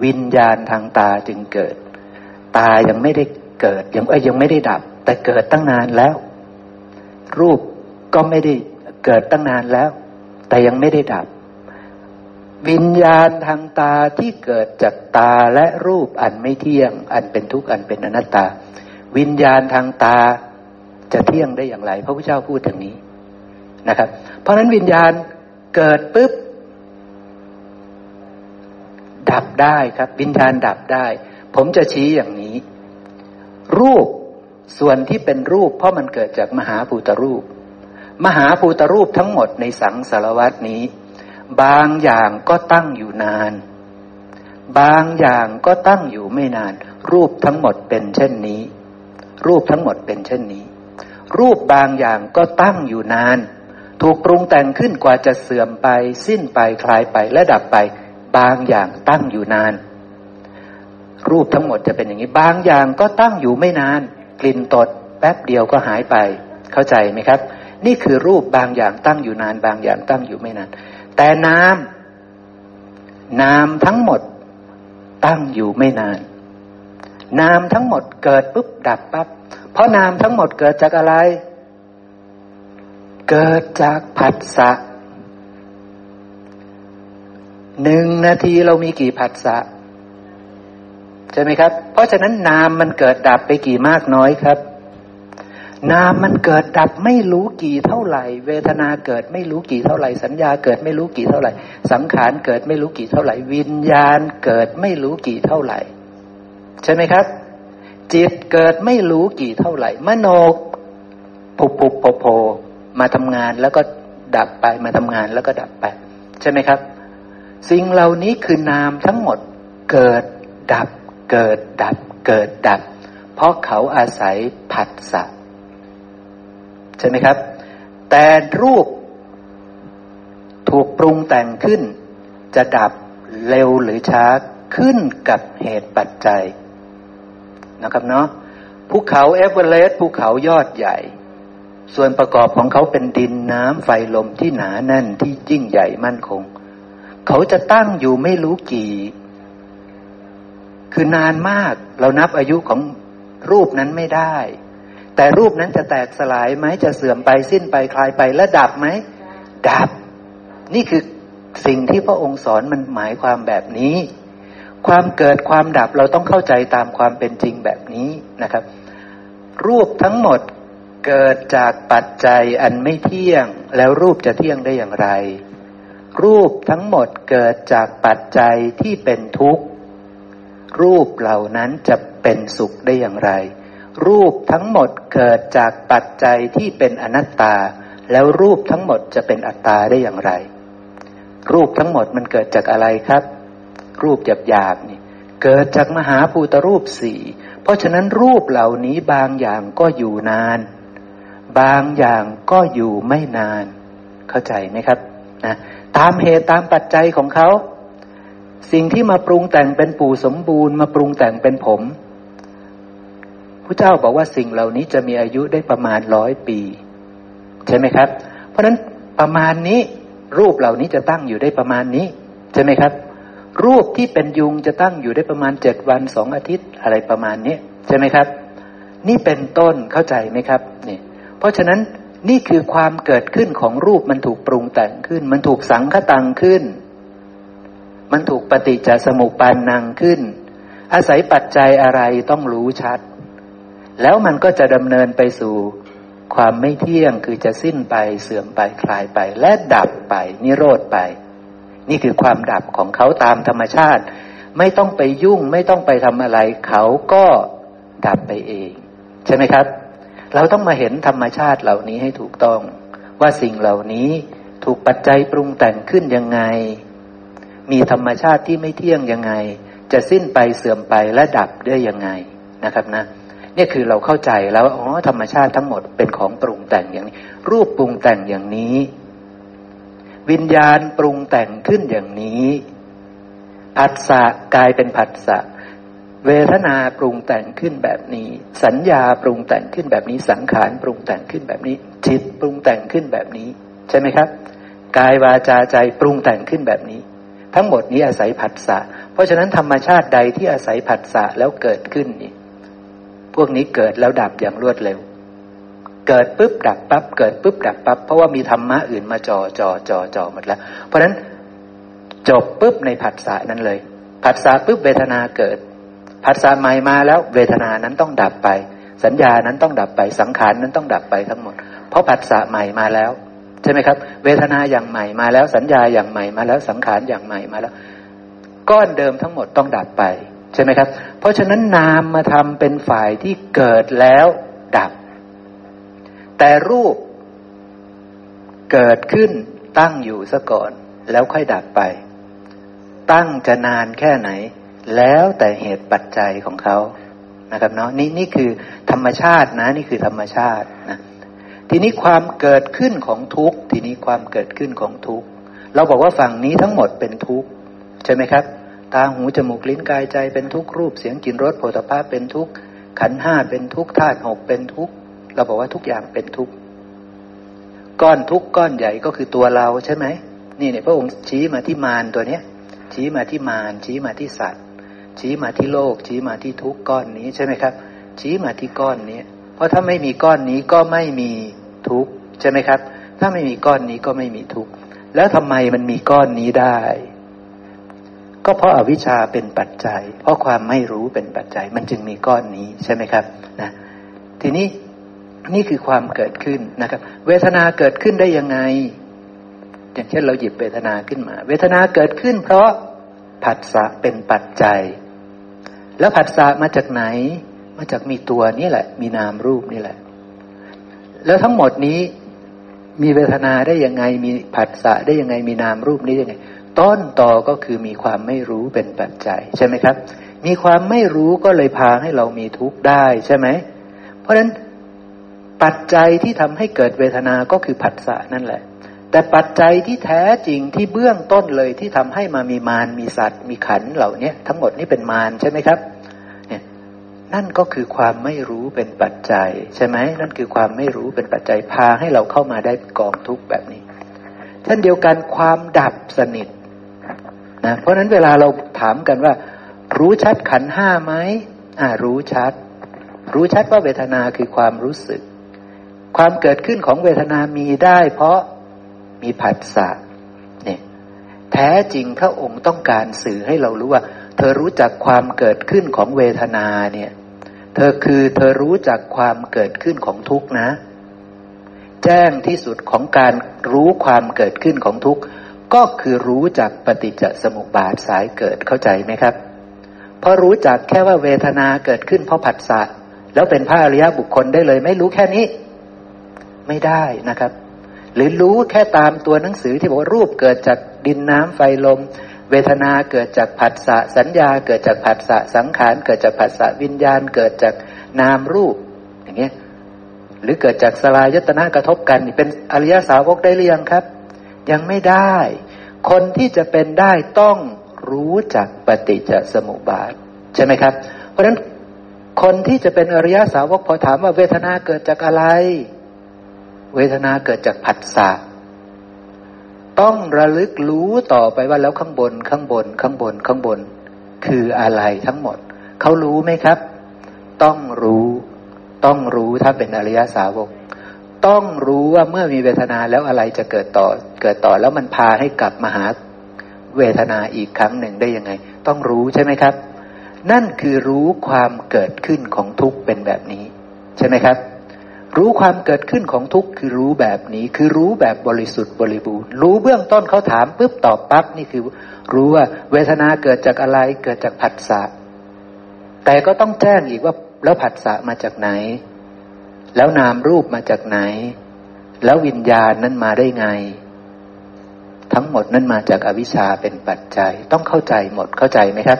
วิญญาณทางตาจึงเกิด ตายังไม่ได้เกิดยังเอ้ยยังไม่ได้ดับ แต่เกิดตั้งนานแล้ว รูปก็ไม่ได้เกิดตั้งนานแล้ว แต่ยังไม่ได้ดับ วิญญาณทางตาที่เกิดจากตาและรูปอันไม่เที่ยง อันเป็นทุกข์อันเป็นอนัตตา วิญญาณทางตาจะเที่ยงได้อย่างไร พระพุทธเจ้าพูดอย่างนี้นะครับ เพราะฉะนั้นวิญญาณเกิดปุ๊บดับได้ครับ วิญญาณดับได้ ผมจะชี้อย่างนี้ รูป ส่วนที่เป็นรูปเพราะมันเกิดจากมหาภูตรูป มหาภูตรูปทั้งหมดในสังสารวัตนี้ บางอย่างก็ตั้งอยู่นาน บางอย่างก็ตั้งอยู่ไม่นาน รูปทั้งหมดเป็นเช่นนี้ รูปทั้งหมดเป็นเช่นนี้ รูปบางอย่างก็ตั้งอยู่นาน ถูกปรุงแต่งขึ้นกว่าจะเสื่อมไป สิ้นไปคลายไปและดับไป บางอย่างตั้งอยู่นาน รูปทั้งหมดจะเป็นอย่างนี้ บางอย่างก็ตั้งอยู่ไม่นาน กลิ่นตด แป๊บเดียวก็หายไป เข้าใจไหมครับ นี่คือรูปบางอย่างตั้งอยู่นาน บางอย่างตั้งอยู่ไม่นาน แต่น้ำน้ำทั้งหมดตั้งอยู่ไม่นานน้ำทั้งหมดเกิดปุ๊บดับปับ๊บเพราะน้ำทั้งหมดเกิดจากอะไร เกิดจากผัสสะหนึ่งนาทีเรามีกี่ผัสสะ ใช่ไหมครับ เพราะฉะนั้นน้ำมันเกิดดับไปกี่มากน้อยครับ นามมันเกิดดับไม่รู้กี่เท่าไหร่ เวทนาเกิดไม่รู้กี่เท่าไหร่ สัญญาเกิดไม่รู้กี่เท่าไหร่ สังขารเกิดไม่รู้กี่เท่าไหร่ วิญญาณเกิดไม่รู้กี่เท่าไหร่ ใช่ไหมครับ จิตเกิดไม่รู้กี่เท่าไหร่ มโนปุบปุบโผโผมาทำงานแล้วก็ดับไปมาทำงานแล้วก็ดับไป ใช่ไหมครับ สิ่งเหล่านี้คือนามทั้งหมดเกิดดับ เกิดดับเกิดดับ เพราะเขาอาศัยผัสสะใช่ไหมครับ แต่รูปถูกปรุงแต่งขึ้น จะดับเร็วหรือช้าขึ้นกับเหตุปัจจัยนะครับเนาะภูเขาเอเวอเรสต์ภูเขายอดใหญ่ ส่วนประกอบของเขาเป็นดินน้ำไฟลมที่หนาแน่นที่ยิ่งใหญ่มั่นคง เขาจะตั้งอยู่ไม่รู้กี่ คือนานมากเรานับอายุของรูปนั้นไม่ได้ แต่รูปนั้นจะแตกสลายไหมจะเสื่อมไปสิ้นไปคลายไปและดับไหมดับ นี่คือสิ่งที่พระองค์สอนมันหมายความแบบนี้ ความเกิดความดับเราต้องเข้าใจตามความเป็นจริงแบบนี้นะครับ รูปทั้งหมดเกิดจากปัจจัยอันไม่เที่ยง แล้วรูปจะเที่ยงได้อย่างไร รูปทั้งหมดเกิดจากปัจจัยที่เป็นทุกข์ รูปเหล่านั้นจะเป็นสุขได้อย่างไร รูปทั้งหมดเกิดจากปัจจัยที่เป็นอนัตตา แล้วรูปทั้งหมดจะเป็นอัตตาได้อย่างไร รูปทั้งหมดมันเกิดจากอะไรครับ รูปหยาบๆนี่เกิดจากมหาภูตรูปสี่เพราะฉะนั้นรูปเหล่านี้บางอย่างก็อยู่นาน บางอย่างก็อยู่ไม่นาน เข้าใจไหมครับนะตามเหตุตามปัจจัยของเขา สิ่งที่มาปรุงแต่งเป็นปู่สมบูรณ์มาปรุงแต่งเป็นผมพระเจ้าบอกว่าสิ่งเหล่านี้จะมีอายุได้ประมาณร้อยปี ใช่ไหมครับ เพราะฉะนั้นประมาณนี้รูปเหล่านี้จะตั้งอยู่ได้ประมาณนี้ ใช่ไหมครับ รูปที่เป็นยุงจะตั้งอยู่ได้ประมาณเจ็ดวันสองอาทิตย์อะไรประมาณนี้ใช่ไหมครับ นี่เป็นต้นเข้าใจไหมครับนี่เพราะฉะนั้นนี่คือความเกิดขึ้นของรูปมันถูกปรุงแต่งขึ้น มันถูกสังคตังขึ้น มันถูกปฏิจจสมุปปานนังขึ้น อาศัยปัจจัยอะไรต้องรู้ชัด แล้วมันก็จะดำเนินไปสู่ความไม่เที่ยงคือจะสิ้นไปเสื่อมไปคลายไป และดับไป นิโรธไป นี่คือความดับของเขาตามธรรมชาติ ไม่ต้องไปยุ่งไม่ต้องไปทำอะไร เขาก็ดับไปเอง ใช่ไหมครับ เราต้องมาเห็นธรรมชาติเหล่านี้ให้ถูกต้อง ว่าสิ่งเหล่านี้ถูกปัจจัยปรุงแต่งขึ้นยังไง มีธรรมชาติที่ไม่เที่ยงยังไง จะสิ้นไปเสื่อมไปและดับได้ยังไงนะครับนะนี่คือเราเข้าใจแล้วอ๋อธรรมชาติทั้งหมดเป็นของปรุงแต่งอย่างนี้ รูปปรุงแต่งอย่างนี้ วิญญาณปรุงแต่งขึ้นอย่างนี้ผัสสะกลายเป็นผัสสะเวทนาปรุงแต่งขึ้นแบบนี้ สัญญาปรุงแต่งขึ้นแบบนี้ สังขารปรุงแต่งขึ้นแบบนี้ จิตปรุงแต่งขึ้นแบบนี้ ใช่ไหมครับ กายวาจาใจปรุงแต่งขึ้นแบบนี้ ทั้งหมดนี้อาศัยผัสสะ เพราะฉะนั้นธรรมชาติใดที่อาศัยผัสสะแล้วเกิดขึ้นนี่พวกนี้เกิดแล้วดับอย่างรวดเร็ว เกิดปุ๊บดับปั๊บเกิดปุ๊บดับปั๊บเพราะว่ามีธรรมะอื่นมาจอจอจอจอหมดแล้ว เพราะฉะนั้นจบปุ๊บในผัสสะนั้นเลย ผัสสะปุ๊บเวทนาเกิด ผัสสะใหม่มาแล้วเวทนานั้นต้องดับไป สัญญานั้นต้องดับไปสังขารนั้นต้องดับไปทั้งหมด เพราะผัสสะใหม่มาแล้ว ช่ไหมครับ เวทนาอย่างใหม่มาแล้วสัญญาอย่างใหม่มาแล้วสังขารอย่างใหม่มาแล้ว ก้อนเดิมทั้งหมดต้องดับไปใช่ไหมครับ เพราะฉะนั้นนามมาทำเป็นฝ่ายที่เกิดแล้วดับ แต่รูปเกิดขึ้นตั้งอยู่ซะก่อน แล้วค่อยดับไป ตั้งจะนานแค่ไหน แล้วแต่เหตุปัจจัยของเขานะครับเนาะนี่นี่คือธรรมชาตินะ นี่คือธรรมชาตินะ ทีนี้ความเกิดขึ้นของทุกข์ทีนี้ความเกิดขึ้นของทุกข์เราบอกว่าฝั่งนี้ทั้งหมดเป็นทุกข์ใช่ไหมครับ ตาหูจมูกลิ้นกายใจเป็นทุกข์รูปเสียงกลิ่นรสโผฏฐัพพเป็นทุกข์ขันห้าเป็นทุกข์ธาตุหกเป็นทุกข์เราบอกว่าทุกอย่างเป็นทุกข์ก้อนทุกข์ก้อนใหญ่ก็คือตัวเราใช่ไหมนี่เนี่ยพระองค์ชี้มาที่มารตัวเนี้ย ชี้มาที่มารชี้มาที่สัตว์ ชี้มาที่โลก ชี้มาที่ทุกก้อนนี้ใช่ไหมครับ ชี้มาที่ก้อนนี้ เพราะถ้าไม่มีก้อนนี้ก็ไม่มีทุกข์ใช่ไหมครับ ถ้าไม่มีก้อนนี้ก็ไม่มีทุกข์แล้วทำไมมันมีก้อนนี้ได้ ก็เพราะอาวิชชาเป็นปัจจัย เพราะความไม่รู้เป็นปัจจัย มันจึงมีก้อนนี้ใช่ไหมครับนะทีนี้นี่คือความเกิดขึ้นนะครับ เวทนาเกิดขึ้นได้ยังไง อย่างเช่นเราหยิบเวทนาขึ้นมา เวทนาเกิดขึ้น เพราะผัสสะเป็นปัจจัย แล้วผัสสะมาจากไหน มาจากมีตัวนี่แหละ มีนามรูปนี่แหละ แล้วทั้งหมดนี้มีเวทนาได้ยังไง มีผัสสะได้ยังไง มีนามรูปนี้ยังไง ต้นต่อก็คือมีความไม่รู้เป็นปัจจัยใช่ไหมครับ มีความไม่รู้ก็เลยพาให้เรามีทุกข์ได้ใช่ไหม เพราะฉะนั้นปัจจัยที่ทำให้เกิดเวทนาก็คือผัสสะนั่นแหละ แต่ปัจจัยที่แท้จริงที่เบื้องต้นเลยที่ทำให้มามีมารมีสัตว์ มีขันเหล่านี้ทั้งหมดนี้เป็นมารใช่ไหมครับ นั่นก็คือความไม่รู้เป็นปัจจัย ใช่ไหมนั่นคือความไม่รู้เป็นปัจจัยพาให้เราเข้ามาได้กองทุกข์แบบนี้เช่นเดียวกันความดับสนิทนะเพราะนั้นเวลาเราถามกันว่า รู้ชัดขันห้าไหมอ่ารู้ชัด รู้ชัดว่าเวทนาคือความรู้สึก ความเกิดขึ้นของเวทนามีได้ เพราะมีผัสสะเนี่ยแท้จริงพระองค์ต้องการสื่อให้เรารู้ว่า เธอรู้จักความเกิดขึ้นของเวทนาเนี่ย เธอคือเธอรู้จักความเกิดขึ้นของทุกนะ แจ้งที่สุดของการรู้ความเกิดขึ้นของทุกก็คือรู้จักปฏิจจสมุปบาทสายเกิดเข้าใจไหมครับ เพราะรู้จักแค่ว่าเวทนาเกิดขึ้นเพราะผัสสะแล้วเป็นพระอริยบุคคลได้เลย ไม่รู้แค่นี้ ไม่ได้นะครับ หรือรู้แค่ตามตัวหนังสือที่บอกว่ารูปเกิดจากดินน้ำไฟลม เวทนาเกิดจากผัสสะสัญญาเกิดจากผัสสะสังขารเกิดจากผัสสะวิญญาณ เกิดจากนามรูป อย่างเงี้ยหรือเกิดจากสลายยตนากระทบกันเป็นอริยสาวกได้หรือยังครับ ยังไม่ได้ คนที่จะเป็นได้ต้องรู้จักปฏิจจสมุปบาท ใช่ไหมครับ เพราะฉะนั้นคนที่จะเป็นอริยสาวกพอถามว่าเวทนาเกิดจากอะไร เวทนาเกิดจากผัสสะ ต้องระลึกรู้ต่อไปว่าแล้วข้างบนข้างบนข้างบนข้างบน คืออะไรทั้งหมด เขารู้ไหมครับ ต้องรู้ ต้องรู้ถ้าเป็นอริยสาวก ต้องรู้ว่าเมื่อมีเวทนาแล้วอะไรจะเกิดต่อ เกิดต่อแล้วมันพาให้กลับมาหาเวทนาอีกครั้งหนึ่งได้ยังไง ต้องรู้ใช่ไหมครับ นั่นคือรู้ความเกิดขึ้นของทุกข์เป็นแบบนี้ ใช่ไหมครับ รู้ความเกิดขึ้นของทุกข์คือรู้แบบนี้ คือรู้แบบบริสุทธิ์บริบูรณ์ รู้เบื้องต้นเขาถามปุ๊บตอบปั๊บนี่คือ รู้ว่าเวทนาเกิดจากอะไรเกิดจากผัสสะแต่ก็ต้องแจ้งอีกว่าแล้วผัสสะมาจากไหน แล้วนามรูปมาจากไหน แล้ววิญญาณนั้นมาได้ไง ทั้งหมดนั้นมาจากอวิชชาเป็นปัจจัย ต้องเข้าใจหมดเข้าใจไหมครับ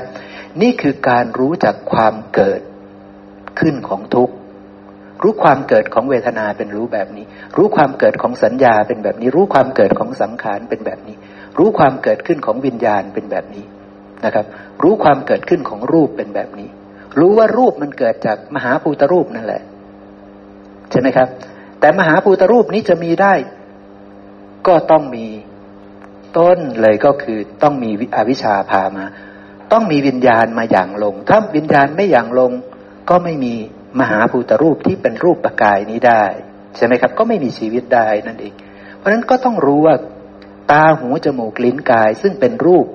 นี่คือการรู้จากความเกิดขึ้นของทุกข์ รู้ความเกิดของเวทนาเป็นรู้แบบนี้ รู้ความเกิดของสัญญาเป็นแบบนี้ รู้ความเกิดของสังขารเป็นแบบนี้ รู้ความเกิดขึ้นของวิญญาณเป็นแบบนี้นะครับ รู้ความเกิดขึ้นของรูปเป็นแบบนี้ รู้ว่ารูปมันเกิดจากมหาภูตรูปนั่นแหละใช่ไหมครับ แต่มหาภูตรูปนี้จะมีได้ ก็ต้องมีต้นเลยก็คือต้องมีอวิชชาพามา ต้องมีวิญญาณมาอย่างลง ถ้าวิญญาณไม่อย่างลงก็ไม่มี มหาภูตรูปที่เป็นรูปประกายนี้ได้ ใช่ไหมครับ ก็ไม่มีชีวิตได้นั่นเอง เพราะฉะนั้นก็ต้องรู้ว่าตาหูจมูกลิ้นกาย ซึ่งเป็นรูป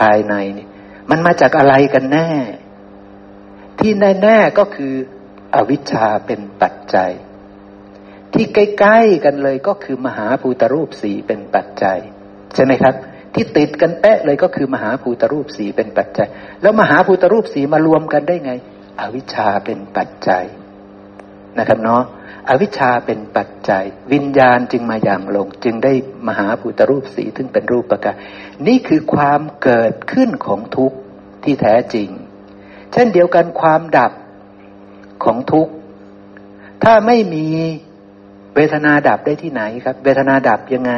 ภายในนี่มันมาจากอะไรกันแน่ ที่แน่ๆก็คืออวิชชาเป็นปัจจัย ที่ใกล้ๆกันเลยก็คือมหาภูตรูปสีเป็นปัจจัย ใช่ไหมครับ ที่ติดกันแปะเลยก็คือมหาภูตรูปสีเป็นปัจจัย แล้วมหาภูตรูปสีมารวมกันได้ไง อวิชชาเป็นปัจจัยนะครับเนาะอวิชชาเป็นปัจจัย วิญญาณจึงมาอย่างลง จึงได้มหาภูตรูปสีซึ่งเป็นรูปประกายนี่คือความเกิดขึ้นของทุกข์ที่แท้จริง เช่นเดียวกันความดับของทุกข์ถ้าไม่มีเวทนาดับได้ที่ไหนครับ เวทนาดับยังไง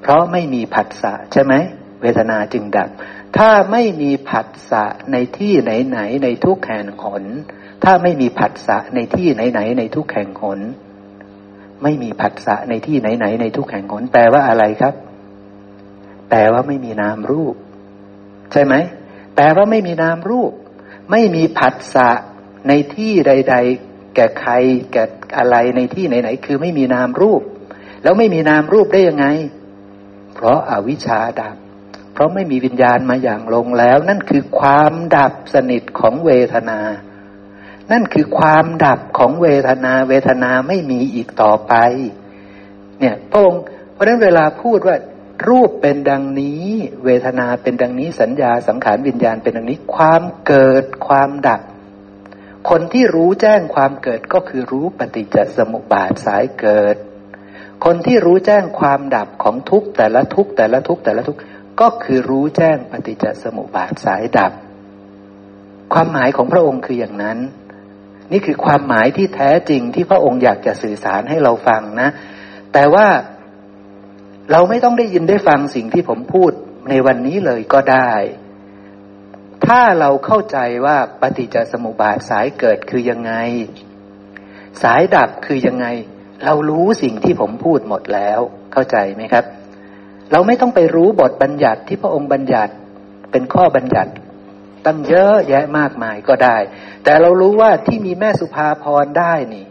เพราะไม่มีผัสสะใช่ไหมเวทนาจึงดับ ถ้าไม่มีผัสสะในที่ไหนๆในทุกแห่งหน ถ้าไม่มีผัสสะในที่ไหนๆในทุกแห่งหน ไม่มีผัสสะในที่ไหนๆในทุกแห่งหน แปลว่าอะไรครับ แปลว่าไม่มีนามรูป ใช่ไหม แปลว่าไม่มีนามรูป ไม่มีผัสสะในที่ใด ๆ แก่ใคร แก่อะไรในที่ไหนๆคือไม่มีนามรูป แล้วไม่มีนามรูปได้ยังไง เพราะอาวิชชาดับ เพราะไม่มีวิญญาณมาอย่างลงแล้ว นั่นคือความดับสนิทของเวทนา นั่นคือความดับของเวทนา เวทนาไม่มีอีกต่อไป เนี่ยพระองค์เพราะนั้นเวลาพูดว่ารูปเป็นดังนี้ เวทนาเป็นดังนี้สัญญาสังขารวิญญาณเป็นดังนี้ ความเกิดความดับ คนที่รู้แจ้งความเกิดก็คือรู้ปฏิจจสมุปบาทสายเกิด คนที่รู้แจ้งความดับของทุกแต่ละทุกแต่ละทุกแต่ละทุก ก็คือรู้แจ้งปฏิจจสมุปบาทสายดับ ความหมายของพระองค์คืออย่างนั้น นี่คือความหมายที่แท้จริงที่พระองค์อยากจะสื่อสารให้เราฟังนะ แต่ว่าเราไม่ต้องได้ยินได้ฟังสิ่งที่ผมพูดในวันนี้เลยก็ได้ ถ้าเราเข้าใจว่าปฏิจจสมุปบาทสายเกิดคือยังไง สายดับคือยังไง เรารู้สิ่งที่ผมพูดหมดแล้ว เข้าใจไหมครับ เราไม่ต้องไปรู้บทบัญญัติที่พระองค์บัญญัติเป็นข้อบัญญัติตั้งเยอะแยะมากมายก็ได้ แต่เรารู้ว่าที่มีแม่สุภาพรได้นี่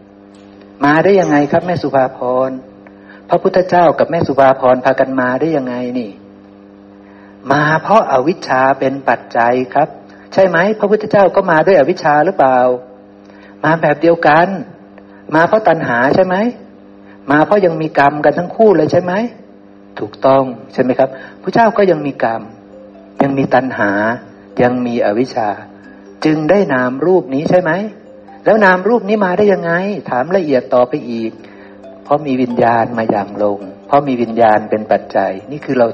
มาได้ยังไงครับ แม่สุภาพรพระพุทธเจ้ากับแม่สุภาพรพากันมาได้ยังไงนี่ มาเพราะอาวิชชาเป็นปัจจัยครับ ใช่ไหมพระพุทธเจ้าก็มาด้วยอวิชชาหรือเปล่า มาแบบเดียวกัน มาเพราะตัณหาใช่ไหมมาเพราะยังมีกรรมกันทั้งคู่เลยใช่ไหม ถูกต้องใช่ไหมครับพระเจ้าก็ยังมีกรรม ยังมีตัณหา ยังมีอวิชชา จึงได้นามรูปนี้ใช่ไหม แล้วนามรูปนี้มาได้ยังไง ถามละเอียดต่อไปอีก เพราะมีวิญญาณมาอย่างลง เพราะมีวิญญาณเป็นปัจจัย นี่คือเรา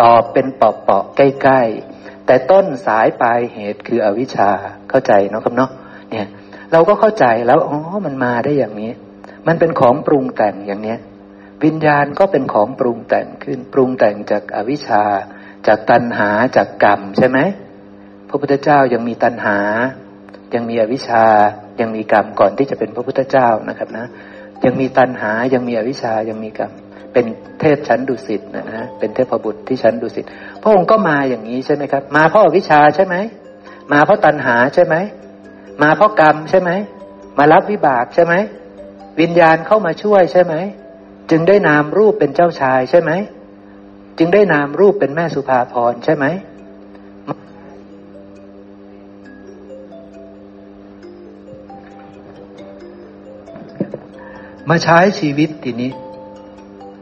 ตอบเป็นเปาะๆใกล้ๆ แต่ต้นสายปลายเหตุคืออวิชชาเข้าใจเนาะครับเนาะเนี่ย เราก็เข้าใจแล้วอ๋อมันมาได้อย่างนี้ มันเป็นของปรุงแต่งอย่างเนี้ย วิญญาณก็เป็นของปรุงแต่งขึ้น ปรุงแต่งจากอวิชชา จากตัณหาจากกรรมใช่ไหมพระพุทธเจ้ายังมีตัณหา ยังมีอวิชชา ยังมีกรรมก่อนที่จะเป็นพระพุทธเจ้านะครับนะ ยังมีตัณหายังมีอวิชชายังมีกรรม เป็นเทพชั้นดุสิตนะนะเป็นเทพบุตรที่ชั้นดุสิตพระองค์ก็มาอย่างนี้ใช่ไหมครับ มาเพราะวิชาใช่ไหมมาเพราะตัณหาใช่ไหมมาเพราะกรรมใช่ไหมมารับวิบากใช่ไหมวิญญาณเข้ามาช่วยใช่ไหม จึงได้นามรูปเป็นเจ้าชายใช่ไหม จึงได้นามรูปเป็นแม่สุภาพรใช่ไหมมาใช้ชีวิตทีนี้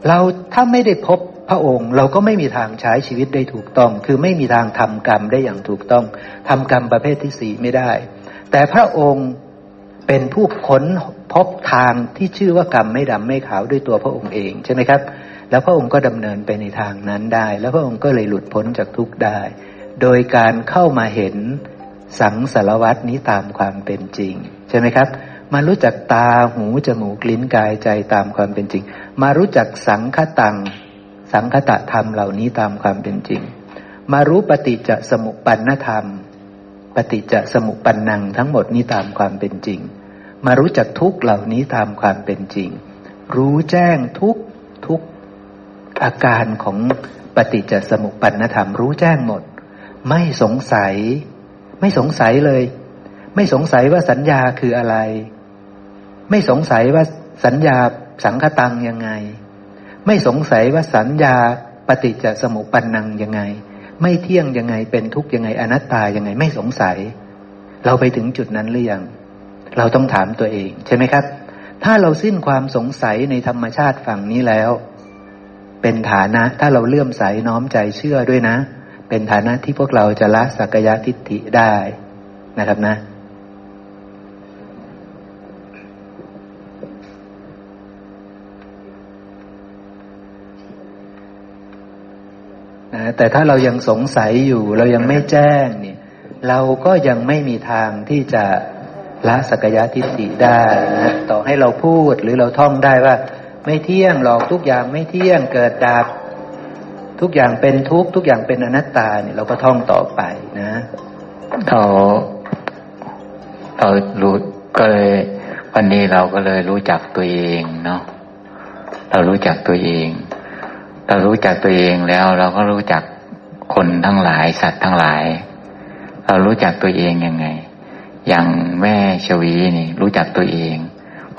เราถ้าไม่ได้พบพระองค์ เราก็ไม่มีทางใช้ชีวิตได้ถูกต้อง คือไม่มีทางทำกรรมได้อย่างถูกต้องทำกรรมประเภทที่สี่ไม่ได้ แต่พระองค์เป็นผู้ค้น พบทางที่ชื่อว่ากรรมไม่ดำไม่ขาวด้วยตัวพระองค์เองใช่ไหมครับ แล้วพระองค์ก็ดำเนินไปในทางนั้นได้ แล้วพระองค์ก็เลยหลุดพ้นจากทุกข์ได้ โดยการเข้ามาเห็นสังสารวัตนี้ตามความเป็นจริง ใช่ไหมครับ มารู้จักตาหูจมูกลิ้นกายใจตามความเป็นจริง มารู้จักสังคตังสังคตะธรรมเหล่านี้ตามความเป็นจริง มารู้ปฏิจจสมุปปนธรรม ปฏิจจสมุปปนังทั้งหมดนี้ตามความเป็นจริง มารู้จักทุกเหล่านี้ตามความเป็นจริง รู้แจ้งทุกทุกอาการของปฏิจจสมุปปนธรรมรู้แจ้งหมด ไม่สงสัย ไม่สงสัยเลย ไม่สงสัยว่าสัญญาคืออะไร ไม่สงสัยว่าสัญญาสังคตังยังไง ไม่สงสัยว่าสัญญาปฏิจจสมุปปนังยังไง ไม่เที่ยงยังไงเป็นทุกยังไงอนัตตายังไง ไม่สงสัย เราไปถึงจุดนั้นหรือยัง เราต้องถามตัวเองใช่ไหมครับ ถ้าเราสิ้นความสงสัยในธรรมชาติฝั่งนี้แล้ว เป็นฐานะ ถ้าเราเลื่อมใสน้อมใจเชื่อด้วยนะ เป็นฐานะที่พวกเราจะละสักยะทิฏฐิได้นะครับนะนะแต่ถ้าเรายังสงสัยอยู่ เรายังไม่แจ้งเนี่ย เราก็ยังไม่มีทางที่จะ ละสักยะทิฏฐิได้นะต่อให้เราพูดหรือเราท่องได้ว่า ไม่เที่ยงหรอกทุกอย่างไม่เที่ยงเกิดดับ ทุกอย่างเป็นทุกทุกอย่างเป็นอนัตตาเนี่ยเราก็ท่องต่อไปนะเราเรารู้ก็เลยวันนี้เราก็เลยรู้จักตัวเองเนาะเรารู้จักตัวเอง เรารู้จักตัวเองแล้ว เราก็รู้จักคนทั้งหลายสัตว์ทั้งหลาย เรารู้จักตัวเองยังไง อย่างแม่ชวีนี่ รู้จักตัวเอง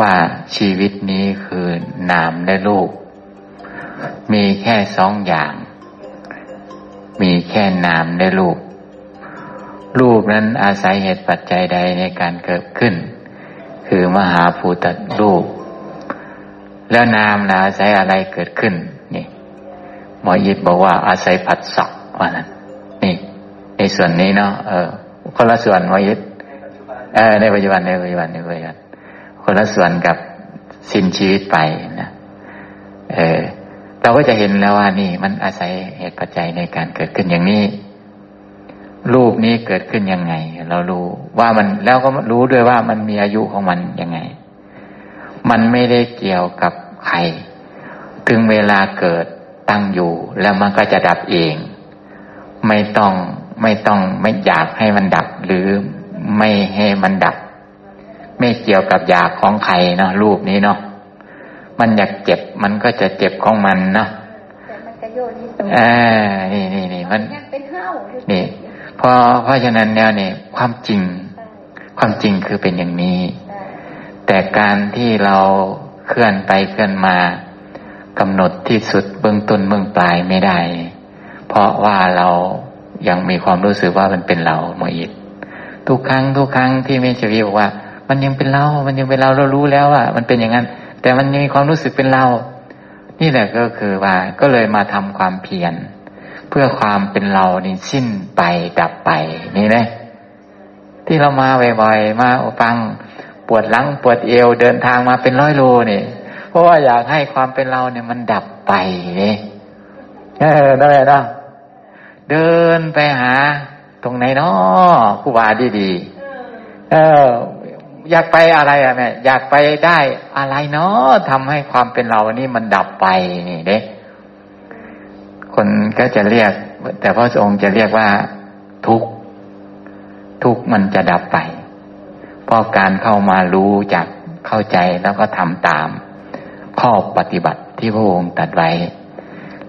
ว่าชีวิตนี้คือนามและรูปมีแค่สองอย่าง มีแค่นามและรูปรูปนั้นอาศัยเหตุปัจจัยใดในการเกิดขึ้น คือมหาภูตรูป แล้วนามนะอาศัยอะไรเกิดขึ้น นี่หมอยิดบอกว่าอาศัยผัสสะว่านั้น นี่ ในส่วนนี้เนาะเออคนละส่วนหมอยิด ในปัจจุบันในปัจจุบันในปัจจุบันคนละส่วนกับสิ้นชีวิตไปนะเออเราก็จะเห็นแล้วว่านี่มันอาศัยเหตุปัจจัยในการเกิดขึ้นอย่างนี้ รูปนี้เกิดขึ้นยังไง เรารู้ว่ามันแล้วก็รู้ด้วยว่ามันมีอายุของมันยังไง มันไม่ได้เกี่ยวกับใคร ถึงเวลาเกิดตั้งอยู่ แล้วมันก็จะดับเอง ไม่ต้องไม่ต้องไม่อยากให้มันดับหรือ ไม่ให้มันดับ ไม่เกี่ยวกับอยากของใครเนาะรูปนี้เนาะมันอยากเจ็บมันก็จะเจ็บของมันเนาะอ่านี่นี่นี่มันนี่เพราะเพราะฉะนั้นแล้วเนี่ย ความจริง ความจริงคือเป็นอย่างนี้ แต่การที่เราเคลื่อนไปเคลื่อนมากำหนดที่สุดเบื้องต้นเบื้องปลายไม่ได้ เพราะว่าเรายังมีความรู้สึกว่ามันเป็นเราเมื่ออีก ทุกครั้งทุกครั้งที่เมชวีบอกว่า มันยังเป็นเรา มันยังเป็นเราเรารู้แล้วว่ามันเป็นอย่างนั้น แต่มันยังมีความรู้สึกเป็นเรา นี่แหละก็คือว่าก็เลยมาทำความเพียรเพื่อความเป็นเรานี่สิ้นไปดับไปนี่นะที่เรามาบ่อยๆมาฟังปวดหลังปวดเอวเดินทางมาเป็นร้อยโลนี่เพราะว่าอยากให้ความเป็นเราเนี่ยมันดับไปนี่เออนั่นแหละนะเดินไปหา ตรงไหนเนาะครูบาดีดีเออ อยากไปอะไรอะแม่อยากไปได้อะไรเนาะทำให้ความเป็นเรานี่มันดับไปนี่เด้คนก็จะเรียก แต่พระองค์จะเรียกว่า ทุกทุกมันจะดับไปเพราะการเข้ามารู้จักเข้าใจแล้วก็ทำตาม ข้อปฏิบัติที่พระองค์ตัดไว้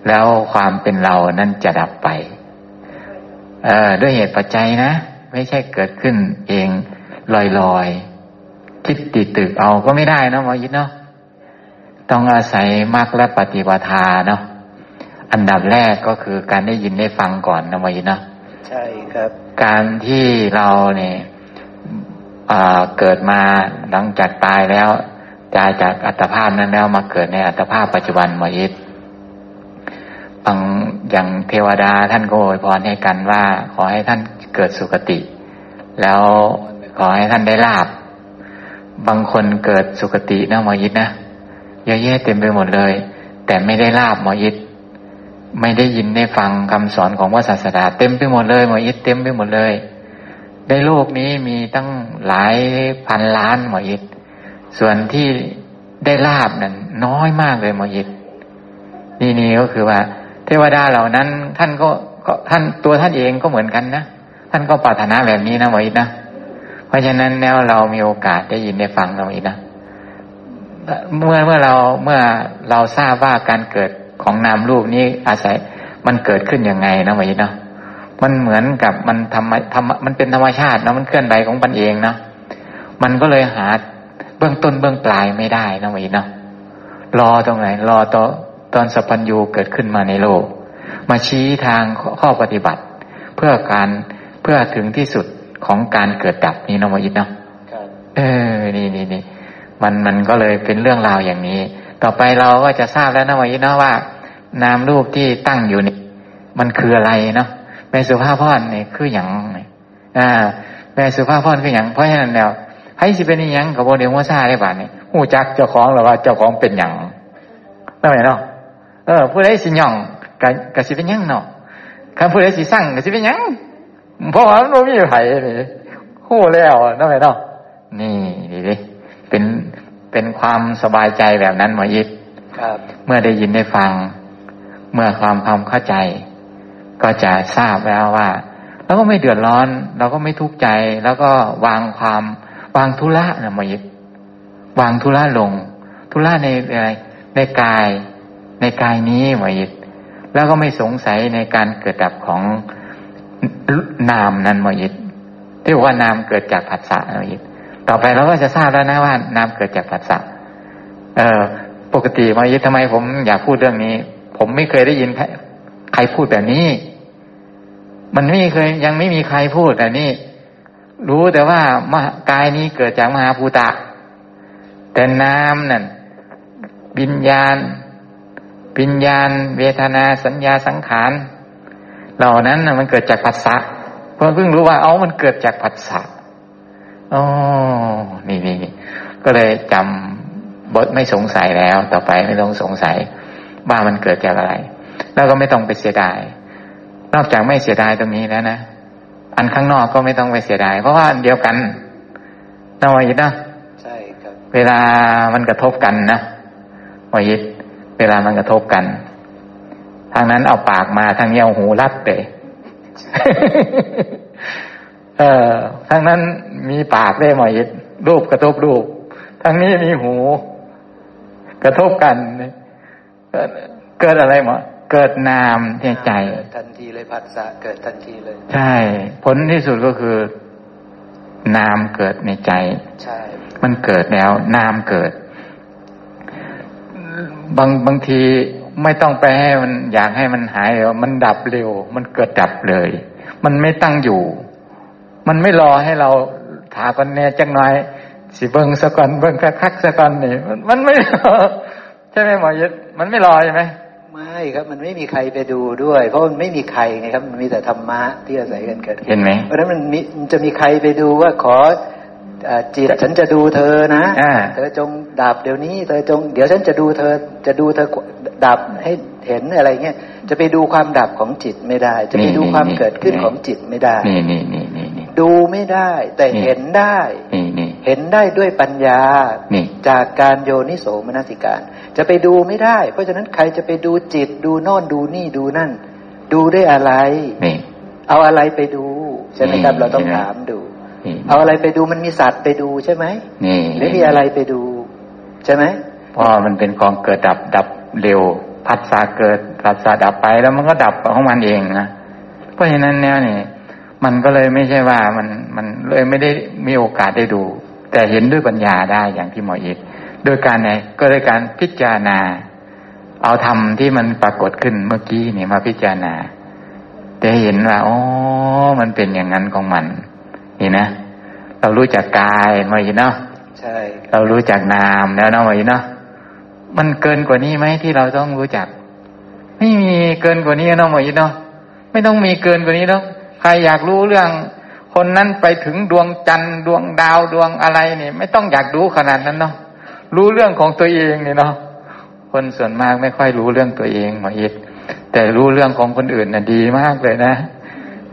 แล้วความเป็นเรานั้นจะดับไปเอ่อ ด้วยเหตุปัจจัยนะ ไม่ใช่เกิดขึ้นเองลอยๆคิดติดตึกเอาก็ไม่ได้นะหมอยิดเนาะต้องอาศัยมรรคและปฏิปทาเนาะอันดับแรกก็คือการได้ยินได้ฟังก่อนนะหมอยิดเนาะใช่ครับ การที่เราเนี่ยเกิดมาหลังจากตายแล้วจายจากอัตภาพนั้นแล้วมาเกิดในอัตภาพปัจจุบันหมอยิด บางอย่างเทวดาท่านก็อวยพรให้กันว่า ขอให้ท่านเกิดสุคติ แล้วขอให้ท่านได้ลาบบางคนเกิดสุคตินะหมอยิดนะเยอะแยะเต็มไปหมดเลย แต่ไม่ได้ลาบหมอยิดไม่ได้ยินได้ฟังคำสอนของพระศาสดาเต็มไปหมดเลยหมอยิดเต็มไปหมดเลย ในโลกนี้มีตั้งหลายพันล้านหมอยิดส่วนที่ได้ลาบนั้นน้อยมากเลยหมอยิดนี่นี่ก็คือว่า ทวดาเหล่านั้น ท่านก็ก็ท่านตัวท่านเองก็เหมือนกันนะท่านก็ปรารถนาแบบนี้นะหมอยิดนะเพราะฉะนั้นแล้วเรามีโอกาสได้ยินได้ฟังเราอีกนะเมื่อเมื่อเราเมื่อเราทราบว่าการเกิดของนามรูปนี้อาศัยมันเกิดขึ้นยังไงนะวะยิเนะมันเหมือนกับมันทำทำมันเป็นธรรมชาตินะมันเคลื่อนไหวของมันเองนะมันก็เลยหาเบื้องต้นเบื้องปลายไม่ได้นะวะยิเนะรอตรงไหนรอตอ ตอนสัพพัญญูเกิดขึ้นมาในโลก มาชี้ทางข้อปฏิบัติ เพื่อการเพื่อถึงที่สุดของการเกิดดับนี้นะวะยิเนาะเออ นี่นี่นี่มันมันก็เลยเป็นเรื่องราวอย่างนี้ ต่อไปเราก็จะทราบแล้วนะวะยิเนาะว่า นามรูปที่ตั้งอยู่นี่มันคืออะไรเนาะแม่สุภาพพรนี่คืออย่างอ่าแม่สุภาพพรคืออย่างเพราะฉะนั้นแล้วให้สิเป็นอย่างกับโมเดลว่าซาได้บ้านนี่หูจักเจ้าของหรือว่าเจ้าของเป็นอย่างนั่นไหมเนาะเออผู้ใดสิย่องกับกับสิเป็นยังเนาะคำผู้ใดสิสั่งกับสิเป็นยังเพราะว่ามันไม่มีไผ่นี่หูแล้วนั่นไหมเนาะนี่ดีดิเป็นเป็นความสบายใจแบบนั้นหมอยิบเมื่อได้ยินได้ฟัง เมื่อความความเข้าใจ ก็จะทราบแล้วว่าเราก็ไม่เดือดร้อน เราก็ไม่ทุกข์ใจ แล้วก็วางความวางทุระนะหมอยิบวางทุระลงทุระในอะไรในกาย ในกายนี้หมอยิบแล้วก็ไม่สงสัยในการเกิดดับของนามนั้นมอยิบที่ว่านามเกิดจากผัสสะมอยิบต่อไปเราก็จะทราบแล้วนะว่านามเกิดจากผัสสะเออปกติมายิทำไมผมอยากพูดเรื่องนี้ ผมไม่เคยได้ยินใครพูดแบบนี้ มันไม่เคยยังไม่มีใครพูดแบบนี้รู้แต่ว่ามากายนี้เกิดจากมหาภูตะ แต่นามนั่นวิญญาณ วิญญาณ เวทนาสัญญาสังขาร เหล่านั้นมันเกิดจากผัสสะเพิ่งเพิ่งรู้ว่าเอามันเกิดจากผัสสะอ๋อนี่นี่นี่ก็เลยจำบทไม่สงสัยแล้ว ต่อไปไม่ต้องสงสัยว่ามันเกิดจากอะไร แล้วก็ไม่ต้องไปเสียดาย นอกจากไม่เสียดายตรงนี้แล้วนะอันข้างนอกก็ไม่ต้องไปเสียดาย เพราะว่าเดียวกันนะวายิตนะใช่ครับ เวลามันกระทบกันนะวายิต เวลามันกระทบกัน ทางนั้นเอาปากมาทางนี้เอาหูรัดไปเออทั้งนั้นมีปากได้หมอยรูปกระทบรูปทั้งนี้มีหู กระทบกันเกิดอะไรหมอเกิดนามในใจทันทีเลยผัสสะเกิดทันทีเลย ใช่ ผลที่สุดก็คือ นามเกิดในใจ ใช่ มันเกิดแล้ว นามเกิด บางบางทีไม่ต้องไปให้มันอยากให้มันหายเร็วมันดับเร็ว มันเกิดดับเลย มันไม่ตั้งอยู่ มันไม่รอให้เราถากันแน่จังน้อย สิเบิ้งสะก่อนเบิ้งคักสะก่อนนี่มันไม่ใช่ไหมหมอยึดมันไม่รอใช่ไหมไม่ครับมันไม่มีใครไปดูด้วย เพราะมันไม่มีใครไงครับ มันมีแต่ธรรมะที่อาศัยกันเกิดเห็นไหมเพราะนั้นมันมีจะมีใครไปดูว่าขอ จิตฉันจะดูเธอนะเธอจงดับเดี๋ยวนี้ เธอจงเดี๋ยวฉันจะดูเธอจะดูเธอดับให้เห็นอะไรเงี้ยจะไปดูความดับของจิตไม่ได้ จะไปดูความเกิดขึ้นของจิตไม่ได้นี่นี่นี่นี่ดูไม่ได้ แต่เห็นได้เห็นได้ด้วยปัญญาจากการโยนิโสมนสิการ จะไปดูไม่ได้ เพราะฉะนั้นใครจะไปดูจิต ดูโน่นดูนี่ดูนั่น ดูได้อะไร เอาอะไรไปดูใช่ไหมครับเราต้องถามดู เอาอะไรไปดูมันมีสัตว์ไปดูใช่ไหมหรือมีอะไรไปดู ใช่ไหมเพราะมันเป็นกองเกิดดับดับเร็วผัสสะเกิดผัสสะดับไปแล้วมันก็ดับของมันเองนะเพราะฉะนั้นเนี่ยนี่มันก็เลยไม่ใช่ว่ามันมันเลยไม่ได้มีโอกาสได้ดู แต่เห็นด้วยปัญญาได้อย่างที่หมออิดโดยการไหนก็โดยการพิจารณา เอาธรรมที่มันปรากฏขึ้นเมื่อกี้นี่มาพิจารณาแต่เห็นว่าอ๋อมันเป็นอย่างนั้นของมัน นี่นะเรารู้จักกายมาอีเนาะใช่เรารู้จักนามแล้วเนาะมาอีเนาะมันเกินกว่านี้ไหมที่เราต้องรู้จัก ไม่มีเกินกว่านี้เนาะมาอีเนาะไม่ต้องมีเกินกว่านี้เนาะใครอยากรู้เรื่อง คนนั้นไปถึงดวงจันทร์ดวงดาวดวงอะไรนี่ ไม่ต้องอยากรู้ขนาดนั้นเนาะรู้เรื่องของตัวเองนี่เนาะคนส่วนมากไม่ค่อยรู้เรื่องตัวเองหมออิดแต่รู้เรื่องของคนอื่นน่ะดีมากเลยนะ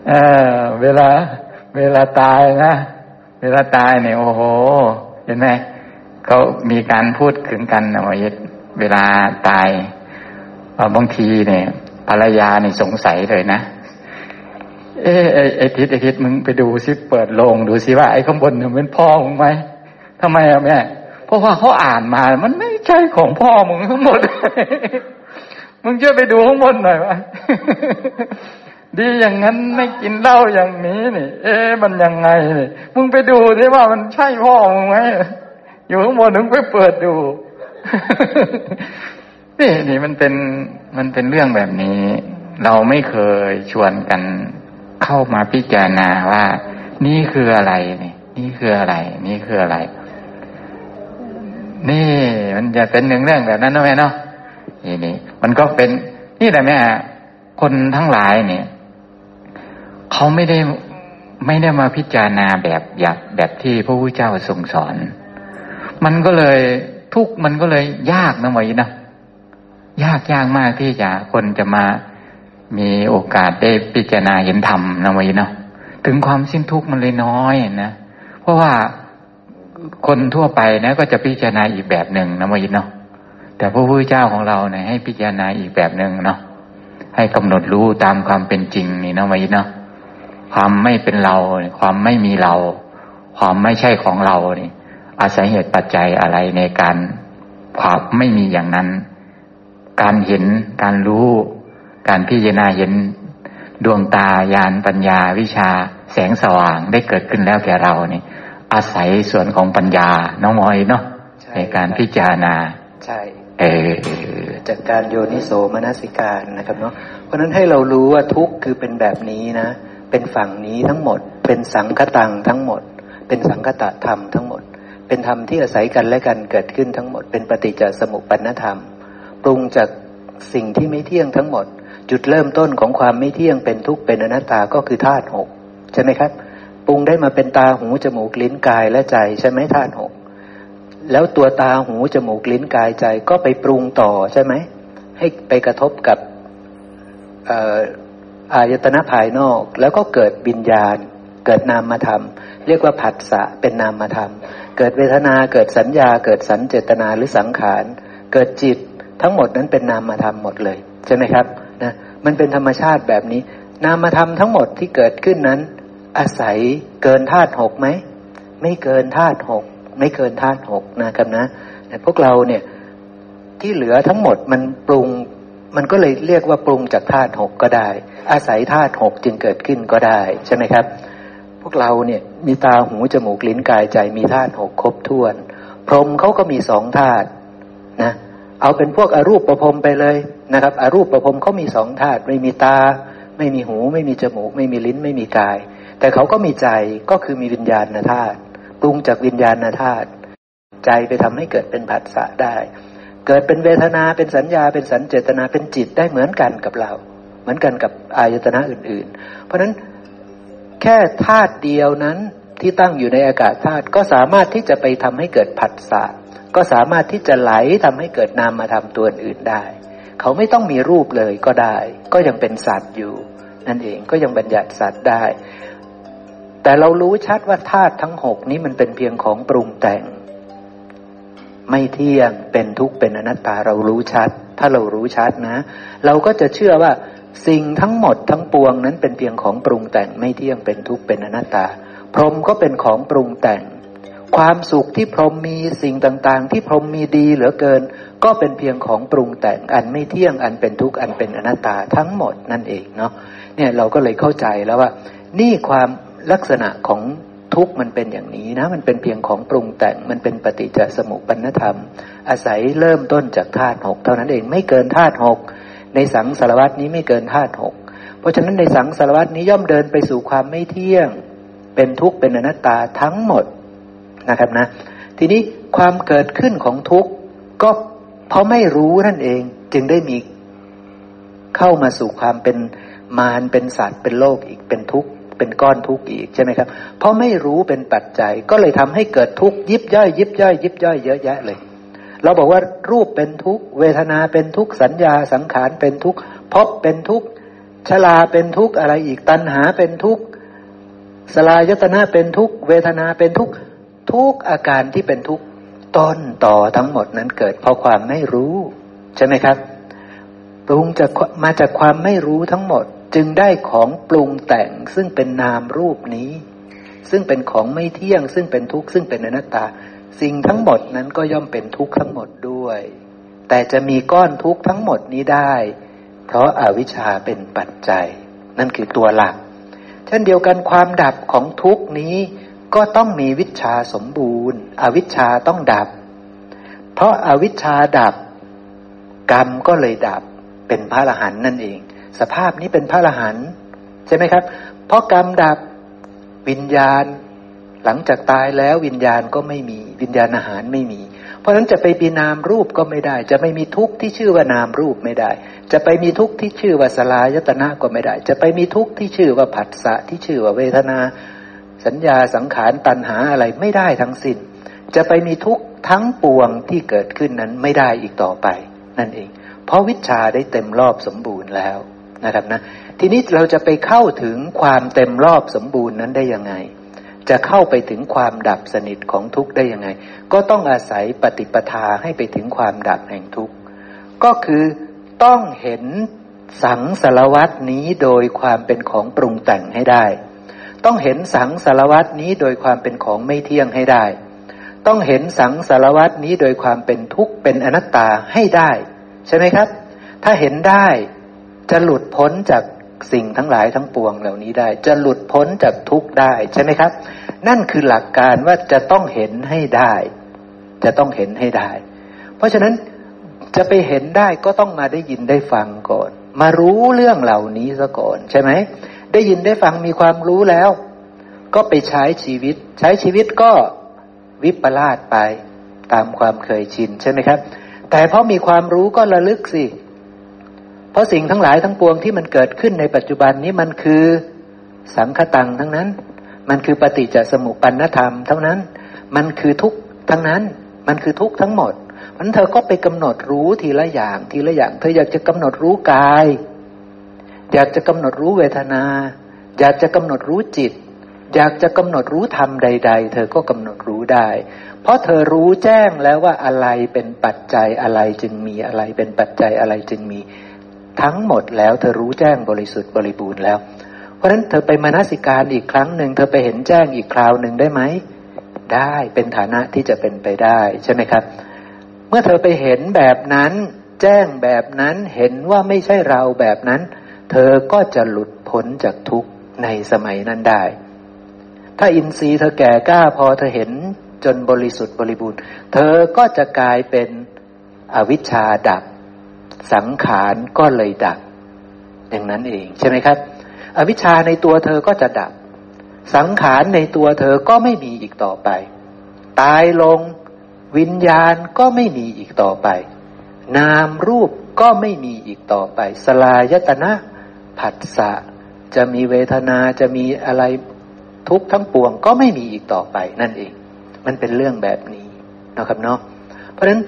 เออ เวลา เวลาตายนะเวลาตายเนี่ยโอ้โห เห็นไหมเขามีการพูดถึงกันนะมออิดเวลาตายบางทีเนี่ยภรรยาเนี่ยสงสัยเลยนะเอ้ไอ้ไอทิศไอทิศมึงไปดูซิเปิดโลงดูซิว่าไอข้างบนเนี่ยเป็นพ่อมึงไหมทำไมอะแม่เพราะว่าเขาอ่านมามันไม่ใช่ของพ่อมึงทั้งหมดมึงช่วยไปดูข้างบนหน่อยวะ ดีอย่างนั้นไม่กินเหล้าอย่างนี้นี่ เอ๊ะมันยังไงนี่มึงไปดูสิว่ามันใช่พ่อมึงไหมอยู่ข้างบนมึงไปเปิดดูนี่นี่มันเป็นมันเป็นเรื่องแบบนี้ เราไม่เคยชวนกันเข้ามาพิจารณาว่า นี่คืออะไรนี่ นี่คืออะไร นี่คืออะไร นี่ มันจะเป็นหนึ่งเรื่องแบบนั้นนะแม่เนาะนี่นี่มันก็เป็นนี่แต่แม่คนทั้งหลายเนี่ย เขาไม่ได้ไม่ได้มาพิจารณาแบบอยากแบบที่พระพุทธเจ้าทรงสอน มันก็เลยทุกมันก็เลยยากนะไว้นะยากยากมากที่จะคนจะมามีโอกาสได้พิจารณาเห็นธรรมนะไว้นะถึงความสิ้นทุกข์มันเลยน้อยนะเพราะว่าคนทั่วไปนะก็จะพิจารณาอีกแบบหนึ่งนะไว้เนาะแต่พระพุทธเจ้าของเราเนี่ยให้พิจารณาอีกแบบหนึ่งเนาะให้กำหนดรู้ตามความเป็นจริงนี่นะไว้เนาะ ความไม่เป็นเรา ความไม่มีเรา ความไม่ใช่ของเราเนี่ยอาศัยเหตุปัจจัยอะไรในการความไม่มีอย่างนั้น การเห็นการรู้ การพิจารณาเห็นดวงตายานปัญญาวิชา แสงสว่างได้เกิดขึ้นแล้วแก่เราเนี่ย อาศัยส่วนของปัญญาน้องมอยเนาะในการพิจารณาใช่เออจากการโยนิโสมนสิการนะครับเนาะเพราะนั้นให้เรารู้ว่าทุกข์คือเป็นแบบนี้นะ เป็นฝั่งนี้ทั้งหมด เป็นสังคตังทั้งหมด เป็นสังคตธรรมทั้งหมด เป็นธรรมที่อาศัยกันและกันเกิดขึ้นทั้งหมด เป็นปฏิจจสมุปปนธรรม ปรุงจากสิ่งที่ไม่เที่ยงทั้งหมด จุดเริ่มต้นของความไม่เที่ยงเป็นทุกข์เป็นอนัตตาก็คือธาตุหกใช่ไหมครับ ปรุงได้มาเป็นตาหูจมูกลิ้นกายและใจใช่ไหมธาตุหกแล้วตัวตาหูจมูกลิ้นกายใจก็ไปปรุงต่อใช่ไหมให้ไปกระทบกับ อายตนะภายนอก แล้วก็เกิดวิญญาณ เกิดนามธรรม เรียกว่าผัสสะเป็นนามธรรม เกิดเวทนาเกิดสัญญา เกิดสัญเจตนาหรือสังขาร เกิดจิตทั้งหมดนั้นเป็นนามธรรมหมดเลยใช่ไหมครับนะมันเป็นธรรมชาติแบบนี้ นามธรรมทั้งหมดที่เกิดขึ้นนั้น อาศัยเกินธาตุหกไหมไม่เกินธาตุหกไม่เกินธาตุหกนะครับนะพวกเราเนี่ยที่เหลือทั้งหมดมันปรุง มันก็เลยเรียกว่าปรุงจากธาตุหกก็ได้ อาศัยธาตุหกจึงเกิดขึ้นก็ได้ใช่ไหมครับ พวกเราเนี่ยมีตาหูจมูกลิ้นกายใจมีธาตุหกครบถ้วน พรหมเขาก็มีสองธาตุนะเอาเป็นพวกอรูปประพรมไปเลยนะครับอรูปประพรมเขามีสองธาตุไม่มีตา ไม่มีหู ไม่มีจมูก ไม่มีลิ้นไม่มีกาย แต่เขาก็มีใจก็คือมีวิญญาณธาตุปรุงจากวิญญาณธาตุใจไปทำให้เกิดเป็นผัสสะได้ เกิดเป็นเวทนาเป็นสัญญาเป็นสัญเจตนาเป็นจิตได้เหมือนกันกับเรา เหมือนกันกับอายตนะอื่น ๆ เพราะฉะนั้นแค่ธาตุเดียวนั้นที่ตั้งอยู่ในอากาศธาตุก็สามารถที่จะไปทำให้เกิดผัสสะก็สามารถที่จะไหลทำให้เกิดนามมาทำตัวอื่นได้ เขาไม่ต้องมีรูปเลยก็ได้ ก็ยังเป็นสัตว์อยู่ นั่นเองก็ยังบัญญัติสัตว์ได้ แต่เรารู้ชัดว่าธาตุทั้งหกนี้มันเป็นเพียงของปรุงแต่ง ไม่เที่ยงเป็นทุกข์เป็นอนัตตาเรารู้ชัด ถ้าเรารู้ชัดนะ เราก็จะเชื่อว่าสิ่งทั้งหมดทั้งปวงนั้นเป็นเพียงของปรุงแต่งไม่เที่ยงเป็นทุกข์เป็นอนัตตา พรหมก็เป็นของปรุงแต่ง ความสุขที่พรหมมีสิ่งต่างๆ ที่พรหมมีดีเหลือเกิน ก็เป็นเพียงของปรุงแต่งอันไม่เที่ยงอันเป็นทุกข์อันเป็นอนัตตาทั้งหมดนั่นเองเนาะเนี่ยเราก็เลยเข้าใจแล้วว่า นี่ความลักษณะของ ทุกมันเป็นอย่างนี้นะ มันเป็นเพียงของปรุงแต่งมันเป็นปฏิจจสมุปนธรรม อาศัยเริ่มต้นจากธาตุหกเท่านั้นเองไม่เกินธาตุหกในสังสารวัตนี้ไม่เกินธาตุหกเพราะฉะนั้นในสังสารวัตนี้ย่อมเดินไปสู่ความไม่เที่ยง เป็นทุกข์เป็นอนัตตาทั้งหมดนะครับนะ ทีนี้ความเกิดขึ้นของทุกข์ก็เพราะไม่รู้นั่นเองจึงได้มีเข้ามาสู่ความเป็นมารเป็นสัตว์เป็นโลกอีกเป็นทุกข์ เป็นก้อนทุกข์อีกใช่ไหมครับ เพราะไม่รู้เป็นปัจจัยก็เลยทำให้เกิดทุกข์ยิบย่อย ยิบย่อย ยิบย่อยเยอะแยะเลย เราบอกว่ารูปเป็นทุกข์เวทนาเป็นทุกข์สัญญาสังขารเป็นทุกข์พบเป็นทุกข์ชลาเป็นทุกข์อะไรอีกตัณหาเป็นทุกข์สลายตนะเป็นทุกข์เวทนาเป็นทุกข์ทุกอาการที่เป็นทุกข์ต้นต่อทั้งหมดนั้นเกิดเพราะความไม่รู้ ใช่ไหมครับ ปรุงจากมาจากความไม่รู้ทั้งหมด จึงได้ของปรุงแต่งซึ่งเป็นนามรูปนี้ ซึ่งเป็นของไม่เที่ยง ซึ่งเป็นทุกข์ซึ่งเป็นอนัตตา สิ่งทั้งหมดนั้นก็ย่อมเป็นทุกข์ทั้งหมดด้วย แต่จะมีก้อนทุกข์ทั้งหมดนี้ได้ เพราะอาวิชชาเป็นปัจจัย นั่นคือตัวหลักเช่นเดียวกันความดับของทุกข์นี้ก็ต้องมีวิชาสมบูรณ์ อวิชชาต้องดับ เพราะอาวิชชาดับ กรรมก็เลยดับ เป็นพระอรหันต์นั่นเอง สภาพนี้เป็นพระอรหันต์ใช่ไหมครับ เพราะกรรมดับวิญญาณ หลังจากตายแล้ววิญญาณก็ไม่มีวิญญาณอาหารไม่มี เพราะฉะนั้นจะไปปีนามรูปก็ไม่ได้ จะไม่มีทุกข์ที่ชื่อว่านามรูปไม่ได้ จะไปมีทุกข์ที่ชื่อว่าสลายตนะก็ไม่ได้ จะไปมีทุกข์ที่ชื่อว่าผัสสะที่ชื่อว่าเวทนา สัญญาสังขารตัณหาอะไรไม่ได้ทั้งสิน้น จะไปมีทุกข์ทั้งปวงที่เกิดขึ้นนั้นไม่ได้อีกต่อไปนั่นเอง เพราะวิชาได้เต็มรอบสมบูรณ์แล้วนะครับนะทีนี้เราจะไปเข้าถึงความเต็มรอบสมบูรณ์นั้นได้ยังไง จะเข้าไปถึงความดับสนิทของทุกข์ได้ยังไง ก็ต้องอาศัยปฏิปทาให้ไปถึงความดับแห่งทุกข์ก็คือต้องเห็นสังสารวัตนี้โดยความเป็นของปรุงแต่งให้ได้ ต้องเห็นสังสารวัตนี้โดยความเป็นของไม่เที่ยงให้ได้ ต้องเห็นสังสารวัตนี้โดยความเป็นทุกข์เป็นอนัตตาให้ได้ ใช่ไหมครับ ถ้าเห็นได้จะหลุดพ้นจากสิ่งทั้งหลายทั้งปวงเหล่านี้ได้ จะหลุดพ้นจากทุกข์ได้ใช่ไหมครับ นั่นคือหลักการว่าจะต้องเห็นให้ได้ จะต้องเห็นให้ได้ เพราะฉะนั้นจะไปเห็นได้ก็ต้องมาได้ยินได้ฟังก่อน มารู้เรื่องเหล่านี้ซะก่อนใช่ไหมได้ยินได้ฟังมีความรู้แล้ว ก็ไปใช้ชีวิต ใช้ชีวิตก็วิปลาสไปตามความเคยชินใช่ไหมครับ แต่เพราะมีความรู้ก็ระลึกสิ เพราะสิ่งทั้งหลายทั้งปวงที่มันเกิดขึ้นในปัจจุบันนี้มันคือสังคตังทั้งนั้น มันคือปฏิจจสมุปปนธรรมเท่านั้น มันคือทุกทั้งนั้น มันคือทุกทั้งหมดมันเธอก็ไปกำหนดรู้ทีละอย่าง ทีละอย่าง เธออยากจะกำหนดรู้กาย อยากจะกำหนดรู้เวทนา อยากจะกำหนดรู้จิต อยากจะกำหนดรู้ธรรมใด ๆ เธอก็กำหนดรู้ได้ ราะเธอรู้แจ้งแล้วว่าอะไรเป็นปัจจัยอะไรจึงมีอะไรเป็นปัจจัยอะไรจึงมี ทั้งหมดแล้วเธอรู้แจ้งบริสุทธิ์บริบูรณ์แล้ว เพราะฉะนั้นเธอไปมานาสิการอีกครั้งหนึ่งเธอไปเห็นแจ้งอีกคราวหนึ่งได้ไหมได้เป็นฐานะที่จะเป็นไปได้ใช่ไหมครับ เมื่อเธอไปเห็นแบบนั้น แจ้งแบบนั้นเห็นว่าไม่ใช่เราแบบนั้น เธอก็จะหลุดพ้นจากทุกข์ในสมัยนั้นได้ ถ้าอินทรีย์เธอแก่กล้าพอเธอเห็น จนบริสุทธิ์บริบูรณ์ เธอก็จะกลายเป็นอวิชชาดับ สังขารก็เลยดับ อย่างนั้นเองใช่ไหมครับ อวิชชาในตัวเธอก็จะดับ สังขารในตัวเธอก็ไม่มีอีกต่อไป ตายลงวิญญาณก็ไม่มีอีกต่อไป นามรูปก็ไม่มีอีกต่อไป สลายตนะผัสสะจะมีเวทนาจะมีอะไรทุกทั้งปวงก็ไม่มีอีกต่อไปนั่นเอง มันเป็นเรื่องแบบนี้นะครับเนาะเพราะฉะนั้น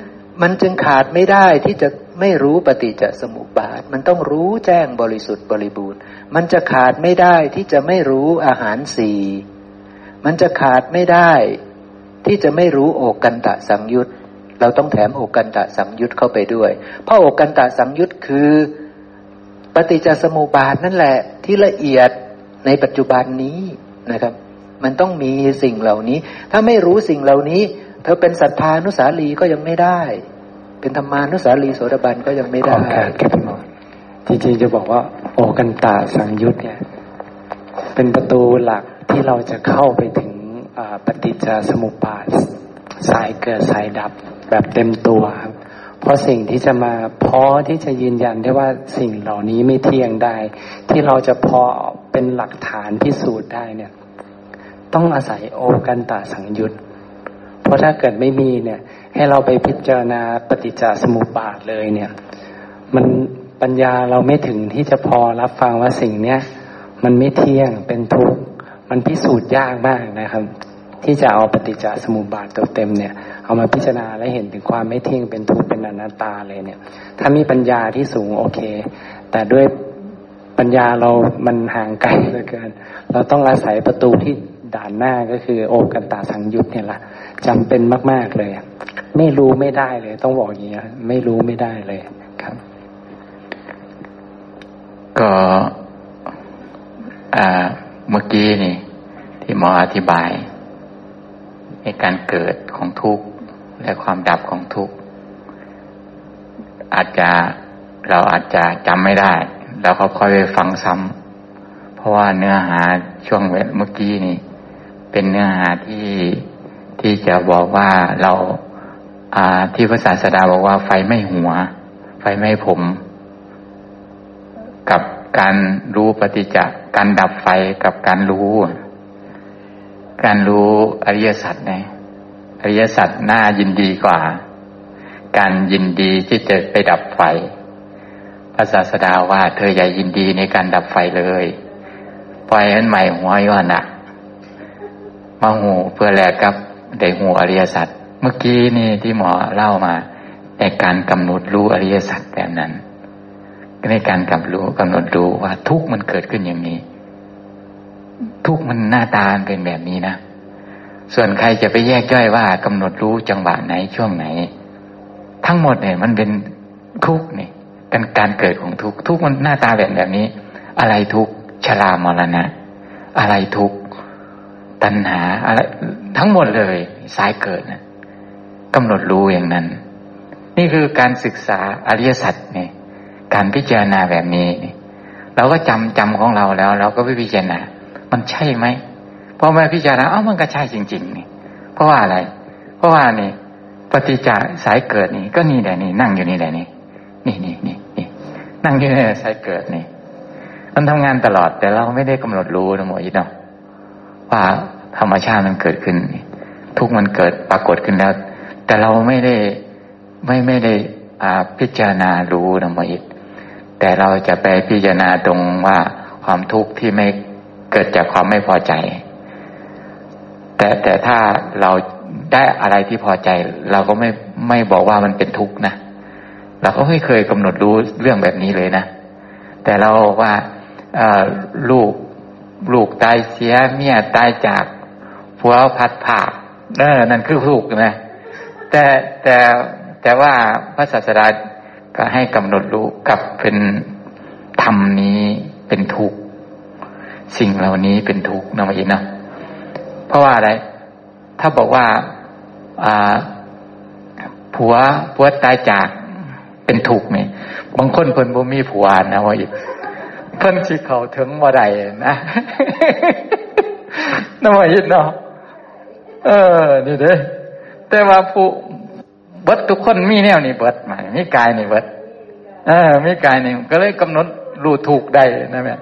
มันจึงขาดไม่ได้ที่จะไม่รู้ปฏิจจสมุปบาท มันต้องรู้แจ้งบริสุทธิ์บริบูรณ์ มันจะขาดไม่ได้ที่จะไม่รู้อาหารสี่มันจะขาดไม่ได้ที่จะไม่รู้โอกันตะสังยุตเราต้องแถมโอกันตะสังยุตเข้าไปด้วย เพราะโอกันตะสังยุตคือ ปฏิจจสมุปบาทนั่นแหละที่ละเอียดในปัจจุบันนี้นะครับ มันต้องมีสิ่งเหล่านี้ ถ้าไม่รู้สิ่งเหล่านี้ เธอเป็นศรัทธานุสาลีก็ยังไม่ได้ เป็นธรรมานุสาลีโสดาบันก็ยังไม่ได้ขอการครับหมอจริงๆจะบอกว่า โอกันตาสังยุตเนี่ย เป็นประตูหลักที่เราจะเข้าไปถึงปฏิจจสมุปบาทสายเกิดสายดับแบบเต็มตัวครับเพราะสิ่งที่จะมาพอที่จะยืนยันได้ว่าสิ่งเหล่านี้ไม่เที่ยงได้ ที่เราจะพอเป็นหลักฐานพิสูจน์ได้เนี่ย ต้องอาศัยโอกันตาสังยุตเพราะถ้าเกิดไม่มีเนี่ย ให้เราไปพิจารณาปฏิจจสมุปบาทเลยเนี่ย มันปัญญาเราไม่ถึงที่จะพอรับฟังว่าสิ่งเนี้ยมันไม่เที่ยงเป็นทุกข์มันพิสูจน์ยากมากนะครับ ที่จะเอาปฏิจจสมุปบาทตัวเต็มเนี่ย เอามาพิจารณาและเห็นถึงความไม่เที่ยงเป็นทุกข์เป็นอนัตตาเลยเนี่ย ถ้ามีปัญญาที่สูงโอเค แต่ด้วยปัญญาเรามันห่างไกลเหลือเกิน เราต้องอาศัยประตูที่ ด่านหน้าก็คือโอกันตาสังยุตเนี่ยละจำเป็นมาก ๆเลยไม่รู้ไม่ได้เลย ต้องบอกอย่างนี้ไม่รู้ไม่ได้เลยครับ ก็เมื่อกี้นี่ ที่หมออธิบายในการเกิดของทุกข์และความดับของทุกข์อาจจะเราอาจจะจำไม่ได้เราก็ค่อยไปฟังซ้ำเพราะว่าเนื้อหาช่วงเมื่อกี้นี่ เป็นเนื้อหาที่ที่จะบอกว่าเราอ่าที่พระศาสดาบอกว่าไฟไม่หัว ไฟไม่ผม กับการรู้ปฏิจจการดับไฟกับการรู้ การรู้อริยสัจเนี่ยอริยสัจน่ายินดีกว่า การยินดีที่จะไปดับไฟพระศาสดาว่าเธออย่ายินดีในการดับไฟเลยปล่อยให้ใหม่หัวย้อนอะ มาหูเพื่อแลกกับได้หูอริยสัจเมื่อกี้นี่ที่หมอเล่ามาในการกำหนดรู้อริยสัจแบบนั้นในการกำรู้กำหนดรู้ว่าทุกมันเกิดขึ้นอย่างนี้ ทุกมันหน้าตาเป็นแบบนี้นะส่วนใครจะไปแยกย่อยว่ากำหนดรู้จังหวะไหนช่วงไหน ทั้งหมดเนี่ยมันเป็นทุกนี่การการเกิดของทุกทุกมันหน้าตาแบบแบบนี้ อะไรทุกชรามรณะ อะไรทุก ตัณหาอะไรทั้งหมดเลยสายเกิดนะกำหนดรู้อย่างนั้น นี่คือการศึกษาอริยสัจเนี่ยการพิจารณาแบบนี้เราก็จำจำของเราแล้ว เราก็ไปพิจารณา มันใช่ไหมพอมาพิจารณาเอ้ามันก็ใช่จริง ๆ นี่ เพราะว่าอะไร เพราะว่านี่ปฏิจจสายเกิดนี่ ก็นี่แหละนี่นั่งอยู่นี่แหละนี่นี่นี่นี่นี่นั่งอยู่นี่สายเกิดนี่ มันทำงานตลอดแต่เราไม่ได้กำหนดรู้นะหมออิดเนาะ ว่าธรรมชาติมันเกิดขึ้น ทุกมันเกิดปรากฏขึ้นแล้ว แต่เราไม่ได้ไม่ไม่ได้อาพิจารณารู้นะมออิดแต่เราจะไปพิจารณาตรงว่าความทุกข์ที่ไม่เกิดจากความไม่พอใจ แต่แต่ถ้าเราได้อะไรที่พอใจ เราก็ไม่ไม่บอกว่ามันเป็นทุกข์นะเราก็ไม่เคยกำหนดรู้เรื่องแบบนี้เลยนะ แต่เราว่าลูก ลูกตายเสียเมียตายจากผัวพัดผ่าเออนั่นคือทุกข์นะแต่แต่แต่ว่าพระศาสดาก็ให้กำหนดรู้กับเป็นธรรมนี้เป็นทุกข์สิ่งเหล่านี้เป็นทุกข์นะมาอินนะเพราะว่าอะไร ถ้าบอกว่าอ่าผัวผัวตายจากเป็นถูกนี่บางคนเพิ่นบ่มีผัวนะว่าอีก เพิ่นสิเขาถึงบ่ไดนะนว่าอีกเนาะเออ นี่เด้แต่ว่าผู้เบิดทุกคนมีแนวนี่เบิดมามีกายนี่เบิดเออมีกายนี่ก็เลยกำหนดรู้ถูกได้นะแม่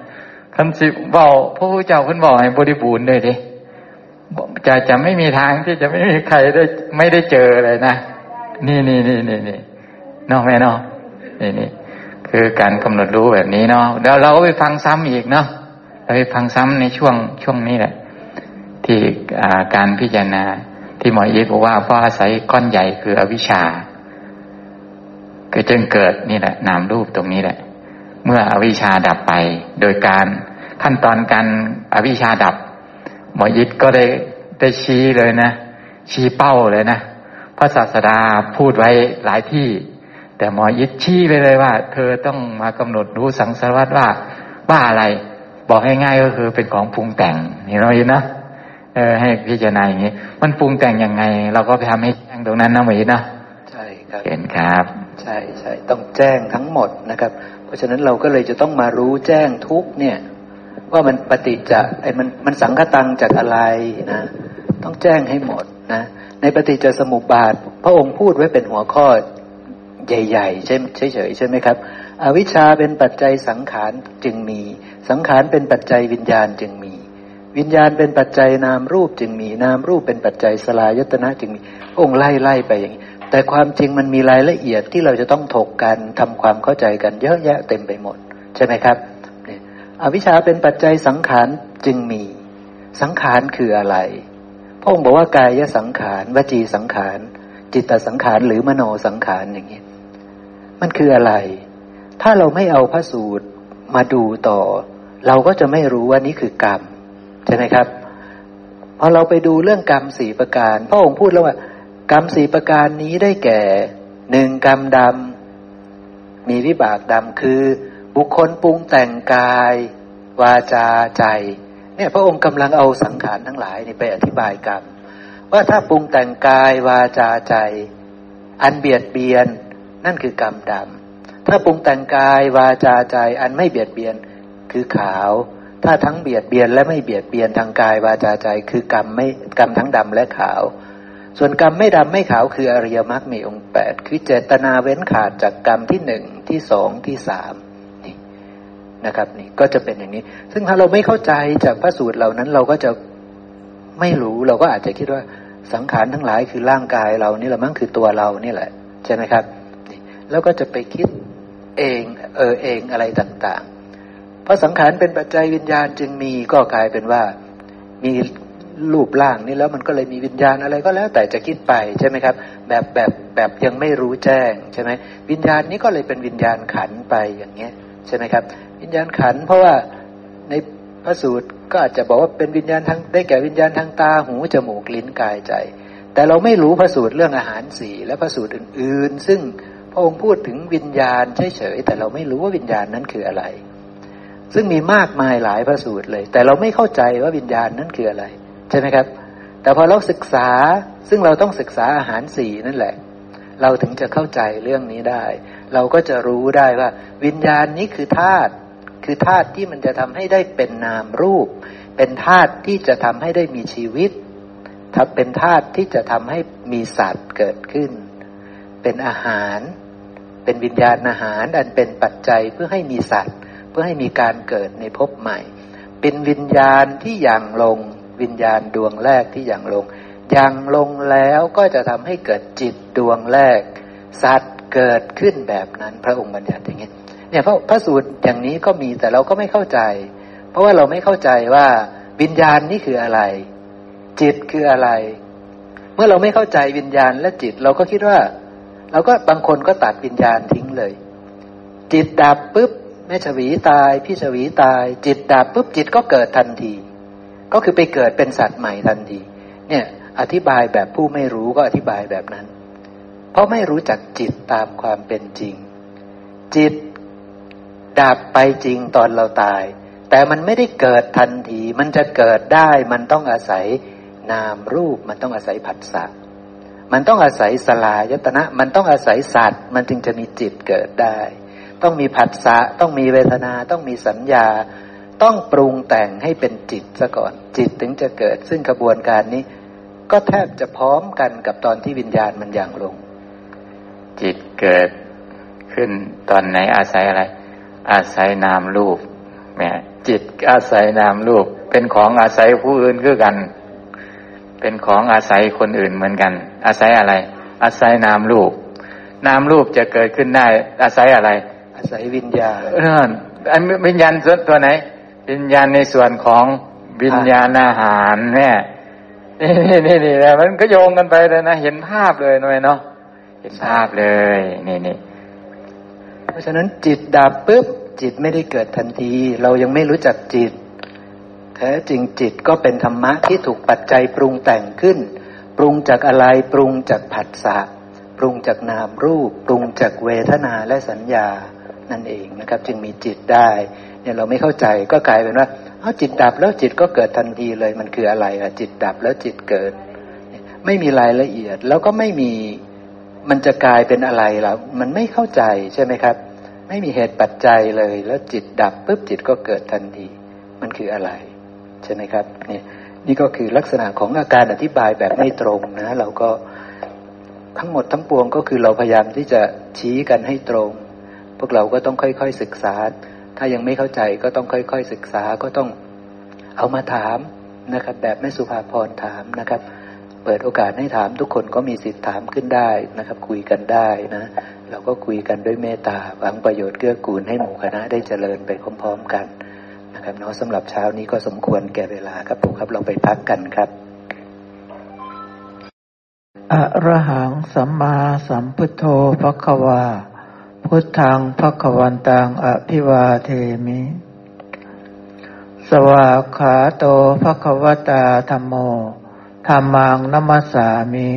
คันสิเว้าพระพุทธเจ้าเพิ่นบอกให้บริบูรณ์เลยดิจะจะไม่มีทางที่จะไม่มีใครได้ไม่ได้เจอเลยนะ นี่นี่นี่นี่นี่นอกแม่นอกนี่นี่ คือการกำหนดรู้แบบนี้เนาะแล้วเราก็ไปฟังซ้ำอีกเนาะเราไปฟังซ้ำในช่วงช่วงนี้แหละ ที่การพิจารณาที่หมอเอกบอกว่าเพราะอาศัยก้อนใหญ่คืออวิชชาก็จึงเกิดนี่แหละ นามรูปตรงนี้แหละ เมื่ออวิชชาดับไป โดยการขั้นตอนการอวิชชาดับ หมอยิดก็ได้ได้ชี้เลยนะ ชี้เป้าเลยนะพระศาสดาพูดไว้หลายที่ แต่หมอยิดชี้ไปเลยว่า เธอต้องมากำหนดรู้สังสารวัตว่าว่าอะไร บอกให้ง่ายก็คือเป็นของปรุงแต่งนี่เราเห็นนะเออให้พิจารณาอย่างนี้ มันปรุงแต่งยังไง เราก็ไปทำให้แจ้งตรงนั้นนะหมีนะใช่ครับเห็นครับ ใช่ใช่ต้องแจ้งทั้งหมดนะครับ เพราะฉะนั้นเราก็เลยจะต้องมารู้แจ้งทุกเนี่ย ว่ามันปฏิจจะไอ้มันมันสังคตังจากอะไรนะ ต้องแจ้งให้หมดนะในปฏิจจสมุปบาท พระองค์พูดไว้เป็นหัวข้อ ใหญ่ๆใช่เฉยๆใช่ไหมครับ อวิชชาเป็นปัจจัยสังขารจึงมี สังขารเป็นปัจจัยวิญญาณจึงมี วิญญาณเป็นปัจจัยนามรูปจึงมี นามรูปเป็นปัจจัยสลายตนะจึงมีองค์ไล่ไล่ไปอย่างนี้แต่ความจริงมันมีรายละเอียดที่เราจะต้องถกกันทำความเข้าใจกันเยอะแยะเต็มไปหมด ใช่ไหมครับอวิชชาเป็นปัจจัยสังขารจึงมี สังขารคืออะไรพระองค์บอกว่ากายสังขารวจีสังขารจิตตสังขารหรือมโนสังขารอย่างนี้ มันคืออะไร ถ้าเราไม่เอาพระสูตรมาดูต่อ เราก็จะไม่รู้ว่านี่คือกรรม ใช่ไหมครับพอเราไปดูเรื่องกรรมสี่ประการพระองค์พูดแล้วว่า กรรมสี่ประการนี้ได้แก่หนึ่งกรรมดำมีวิบากดำคือ บุคคลปรุงแต่งกาย วาจาใจ เนี่ยพระองค์กำลังเอาสังขารทั้งหลายนี่ไปอธิบายกรรมว่าถ้าปรุงแต่งกายวาจาใจ อันเบียดเบียน นั่นคือกรรมดำ ถ้าปรุงแต่งกายวาจาใจอันไม่เบียดเบียนคือขาว ถ้าทั้งเบียดเบียนและไม่เบียดเบียนทางกายวาจาใจ คือกรรมไม่กรรมทั้งดำและขาว ส่วนกรรมไม่ดำไม่ขาวคืออริยมรรคมีองค์แปดคือเจตนาเว้นขาดจากกรรมที่หนึ่งที่สองที่สามนะครับนี่ก็จะเป็นอย่างนี้ ซึ่งถ้าเราไม่เข้าใจจากพระสูตรเหล่านั้นเราก็จะไม่รู้เราก็อาจจะคิดว่าสังขารทั้งหลายคือร่างกายเรานี่แหละมั้งคือตัวเรานี่แหละ ใช่ไหมครับ แล้วก็จะไปคิดเองเออเองอะไรต่างๆ เพราะสังขารเป็นปัจจัยวิญญาณจึงมีก็กลายเป็นว่ามีรูปร่างนี่แล้วมันก็เลยมีวิญญาณอะไรก็แล้ว แต่จะคิดไปใช่ไหมครับ แบบแบบแบบยังไม่รู้แจ้งใช่ไหมวิญญาณนี้ก็เลยเป็นวิญญาณขันไปอย่างเงี้ยใช่ไหมครับ วิญญาณขันเพราะว่าในพระสูตรก็อาจจะบอกว่าเป็นวิญญาณทางได้แก่วิญญาณทางตาหูจมูกลิ้นกายใจ แต่เราไม่รู้พระสูตรเรื่องอาหารสีและพระสูตรอื่น ๆ ซึ่ง พระองค์พูดถึงวิญญาณเฉยๆแต่เราไม่รู้ว่าวิญญาณนั้นคืออะไร ซึ่งมีมากมายหลายพระสูตรเลย แต่เราไม่เข้าใจว่าวิญญาณนั้นคืออะไร ใช่ไหมครับ แต่พอเราศึกษาซึ่งเราต้องศึกษาอาหารสี่นั่นแหละ เราถึงจะเข้าใจเรื่องนี้ได้ เราก็จะรู้ได้ว่า วิญญาณนี้คือธาตุคือธาตุที่มันจะทำให้ได้เป็นนามรูป เป็นธาตุที่จะทำให้ได้มีชีวิตถ้าเป็นธาตุที่จะทำให้มีสัตว์เกิดขึ้น เป็นอาหาร เป็นวิญญาณอาหารอันเป็นปัจจัยเพื่อให้มีสัตว์ เพื่อให้มีการเกิดในภพใหม่ เป็นวิญญาณที่ยังลง วิญญาณดวงแรกที่ยังลงยังลงแล้วก็จะทำให้เกิดจิตดวงแรก สัตว์เกิดขึ้นแบบนั้นพระองค์บัญญัติอย่างนี้เนี่ยพระพระสูตรอย่างนี้ก็มีแต่เราก็ไม่เข้าใจ เพราะว่าเราไม่เข้าใจว่าวิญญาณนี่คืออะไร จิตคืออะไร เมื่อเราไม่เข้าใจวิญญาณและจิต เราก็คิดว่า เราก็บางคนก็ตัดวิญญาณทิ้งเลย จิตดับปุ๊บแม่ฉวีตาย พี่ฉวีตาย จิตดับปุ๊บจิตก็เกิดทันที ก็คือไปเกิดเป็นสัตว์ใหม่ทันที เนี่ยอธิบายแบบผู้ไม่รู้ก็อธิบายแบบนั้น เพราะไม่รู้จักจิตตามความเป็นจริง จิตดับไปจริงตอนเราตาย แต่มันไม่ได้เกิดทันที มันจะเกิดได้ มันต้องอาศัยนามรูป มันต้องอาศัยผัสสะ มันต้องอาศัยสลายตนะ มันต้องอาศัยสัตว์ มันจึงจะมีจิตเกิดได้ ต้องมีผัสสะ ต้องมีเวทนา ต้องมีสัญญา ต้องปรุงแต่งให้เป็นจิตซะก่อน จิตถึงจะเกิด ซึ่งกระบวนการนี้ ก็แทบจะพร้อมกันกับตอนที่วิญญาณมันอย่างลง จิตเกิดขึ้นตอนไหนอาศัยอะไร อาศัยนามรูปแม่จิตอาศัยนามรูป เป็นของอาศัยผู้อื่นคือกัน เป็นของอาศัยคนอื่นเหมือนกัน อาศัยอะไร อาศัยนามรูป นามรูปจะเกิดขึ้นได้ อาศัยอะไร อาศัยวิญญาณเอออันวิญญาณส่วนตัวไหน วิญญาณในส่วนของวิญญาณอาหารเนี่ยนี่นี่นี่นะมันก็โยงกันไปเลยนะ เห็นภาพเลยหน่อยเนาะเห็นภาพเลยนี่นี่เพราะฉะนั้นจิตดับปุ๊บจิตไม่ได้เกิดทันที เรายังไม่รู้จักจิต แท้จริงจิตก็เป็นธรรมะที่ถูกปัจจัยปรุงแต่งขึ้น ปรุงจากอะไรปรุงจากผัสสะปรุงจากนามรูป ปรุงจากเวทนาและสัญญานั่นเองนะครับ จึงมีจิตได้เนี่ยเราไม่เข้าใจก็กลายเป็นว่าเอาจิตดับแล้วจิตก็เกิดทันทีเลยมันคืออะไรอะจิตดับแล้วจิตเกิด ไม่มีรายละเอียดแล้วก็ไม่มีมันจะกลายเป็นอะไรล่ะมันไม่เข้าใจใช่ไหมครับ ไม่มีเหตุปัจจัยเลย แล้วจิตดับปุ๊บจิตก็เกิดทันทีมันคืออะไร ใช่ไหมครับนี่นี่ก็คือลักษณะของอาการอธิบายแบบไม่ตรงนะ เราก็ทั้งหมดทั้งปวงก็คือเราพยายามที่จะชี้กันให้ตรง พวกเราก็ต้องค่อยๆศึกษา ถ้ายังไม่เข้าใจก็ต้องค่อยๆศึกษาก็ต้องเอามาถามนะครับ แบบแม่สุภาพรถามนะครับ เปิดโอกาสให้ถามทุกคนก็มีสิทธิ์ถามขึ้นได้นะครับ คุยกันได้นะเราก็คุยกันด้วยเมตตาหวังประโยชน์เกื้อกูลให้หมู่คณะได้เจริญไปพร้อม ๆ กัน นะครับเนาะสำหรับเช้านี้ก็สมควรแก่เวลาครับผมครับเราไปพักกันครับอะระหังสัมมาสัมพุทโธภควา พุทธังภควันตังอภิวาเทมิ สวาขาโตภควตาธรรมโมธรรมังนัมสามิ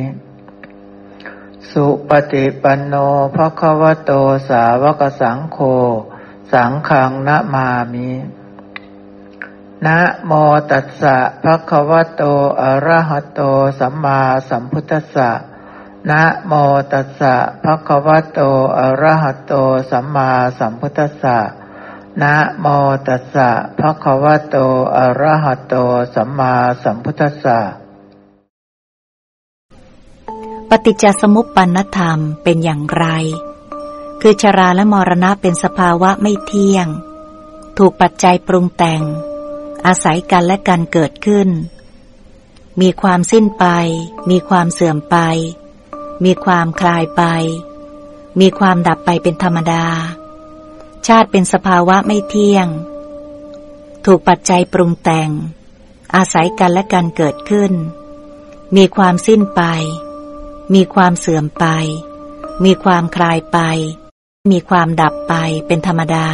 สุปฏิปันโนภควโตสาวกสังโฆสังขังนะมามิ นะโมตัสสะภะคะวะโต อะระหะโต สัมมาสัมพุทธัสสะ นะโมตัสสะภะคะวะโต อะระหะโต สัมมาสัมพุทธัสสะ นะโมตัสสะภะคะวะโต อะระหะโต สัมมาสัมพุทธัสสะ ปฏิจจสมุปปนธรรมเป็นอย่างไร คือชราและมรณะเป็นสภาวะไม่เที่ยง ถูกปัจจัยปรุงแต่ง อาศัยกันและกันเกิดขึ้น มีความสิ้นไป มีความเสื่อมไป มีความคลายไป มีความดับไปเป็นธรรมดา ชาติเป็นสภาวะไม่เที่ยง ถูกปัจจัยปรุงแต่ง อาศัยกันและกันเกิดขึ้น มีความสิ้นไป มีความเสื่อมไป มีความคลายไป มีความดับไปเป็นธรรมดา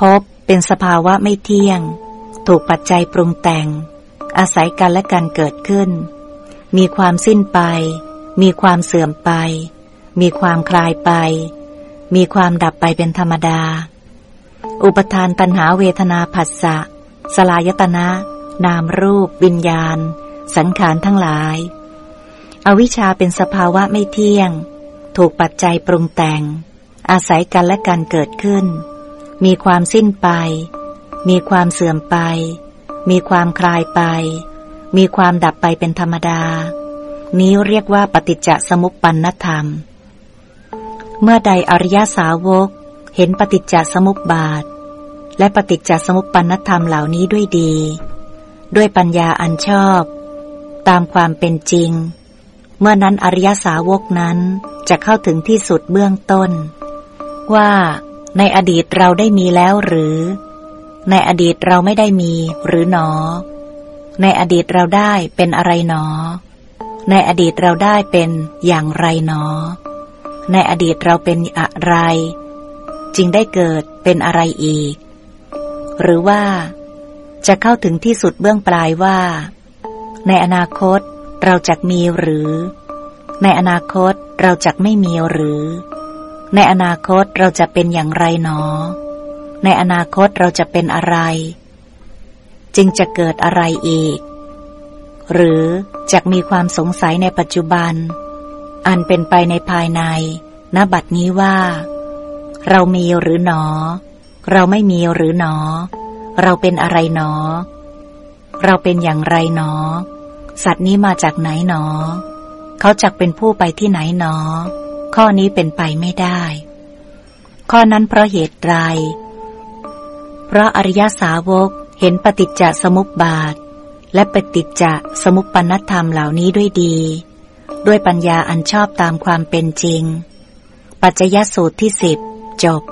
พบ เป็นสภาวะไม่เที่ยง ถูกปัจจัยปรุงแต่ง อาศัยกันและกันเกิดขึ้น มีความสิ้นไป มีความเสื่อมไป มีความคลายไป มีความดับไปเป็นธรรมดา อุปทานตัณหาเวทนาผัสสะสลายตนะ นามรูป วิญญาณ สังขารทั้งหลาย อวิชชาเป็นสภาวะไม่เที่ยง ถูกปัจจัยปรุงแต่ง อาศัยกันและกันเกิดขึ้น มีความสิ้นไป มีความเสื่อมไป มีความคลายไป มีความดับไปเป็นธรรมดา นี้เรียกว่าปฏิจจสมุปปนธรรม เมื่อใดอริยสาวก เห็นปฏิจจสมุปบาท และปฏิจจสมุปปนธรรมเหล่านี้ด้วยดี ด้วยปัญญาอันชอบ ตามความเป็นจริง เมื่อนั้นอริยสาวกนั้นจะเข้าถึงที่สุดเบื้องต้น ว่า ในอดีตเราได้มีแล้วหรือ ในอดีตเราไม่ได้มีหรือหนอ ในอดีตเราได้เป็นอะไรหนอ ในอดีตเราได้เป็นอย่างไรหนอ ในอดีตเราเป็นอะไร จึงได้เกิดเป็นอะไรอีก หรือว่า จะเข้าถึงที่สุดเบื้องปลายว่า ในอนาคตเราจะมีหรือ ในอนาคตเราจะไม่มีหรือ ในอนาคตเราจะเป็นอย่างไรหนอ ในอนาคตเราจะเป็นอะไร จึงจะเกิดอะไรอีก หรือจะมีความสงสัยในปัจจุบัน อันเป็นไปในภายใน ณ บัดนี้ว่า เรามีหรือหนอ เราไม่มีหรือหนอ เราเป็นอะไรหนอ เราเป็นอย่างไรหนอ สัตว์นี้มาจากไหนหนอ เขาจักเป็นผู้ไปที่ไหนหนอ ข้อนี้เป็นไปไม่ได้ ข้อนั้นเพราะเหตุไร เพราะอริยสาวกเห็นปฏิจจสมุปบาท และปฏิจจสมุปปนธรรมเหล่านี้ด้วยดี ด้วยปัญญาอันชอบตามความเป็นจริง ปัจจยสูตรที่สิบจบ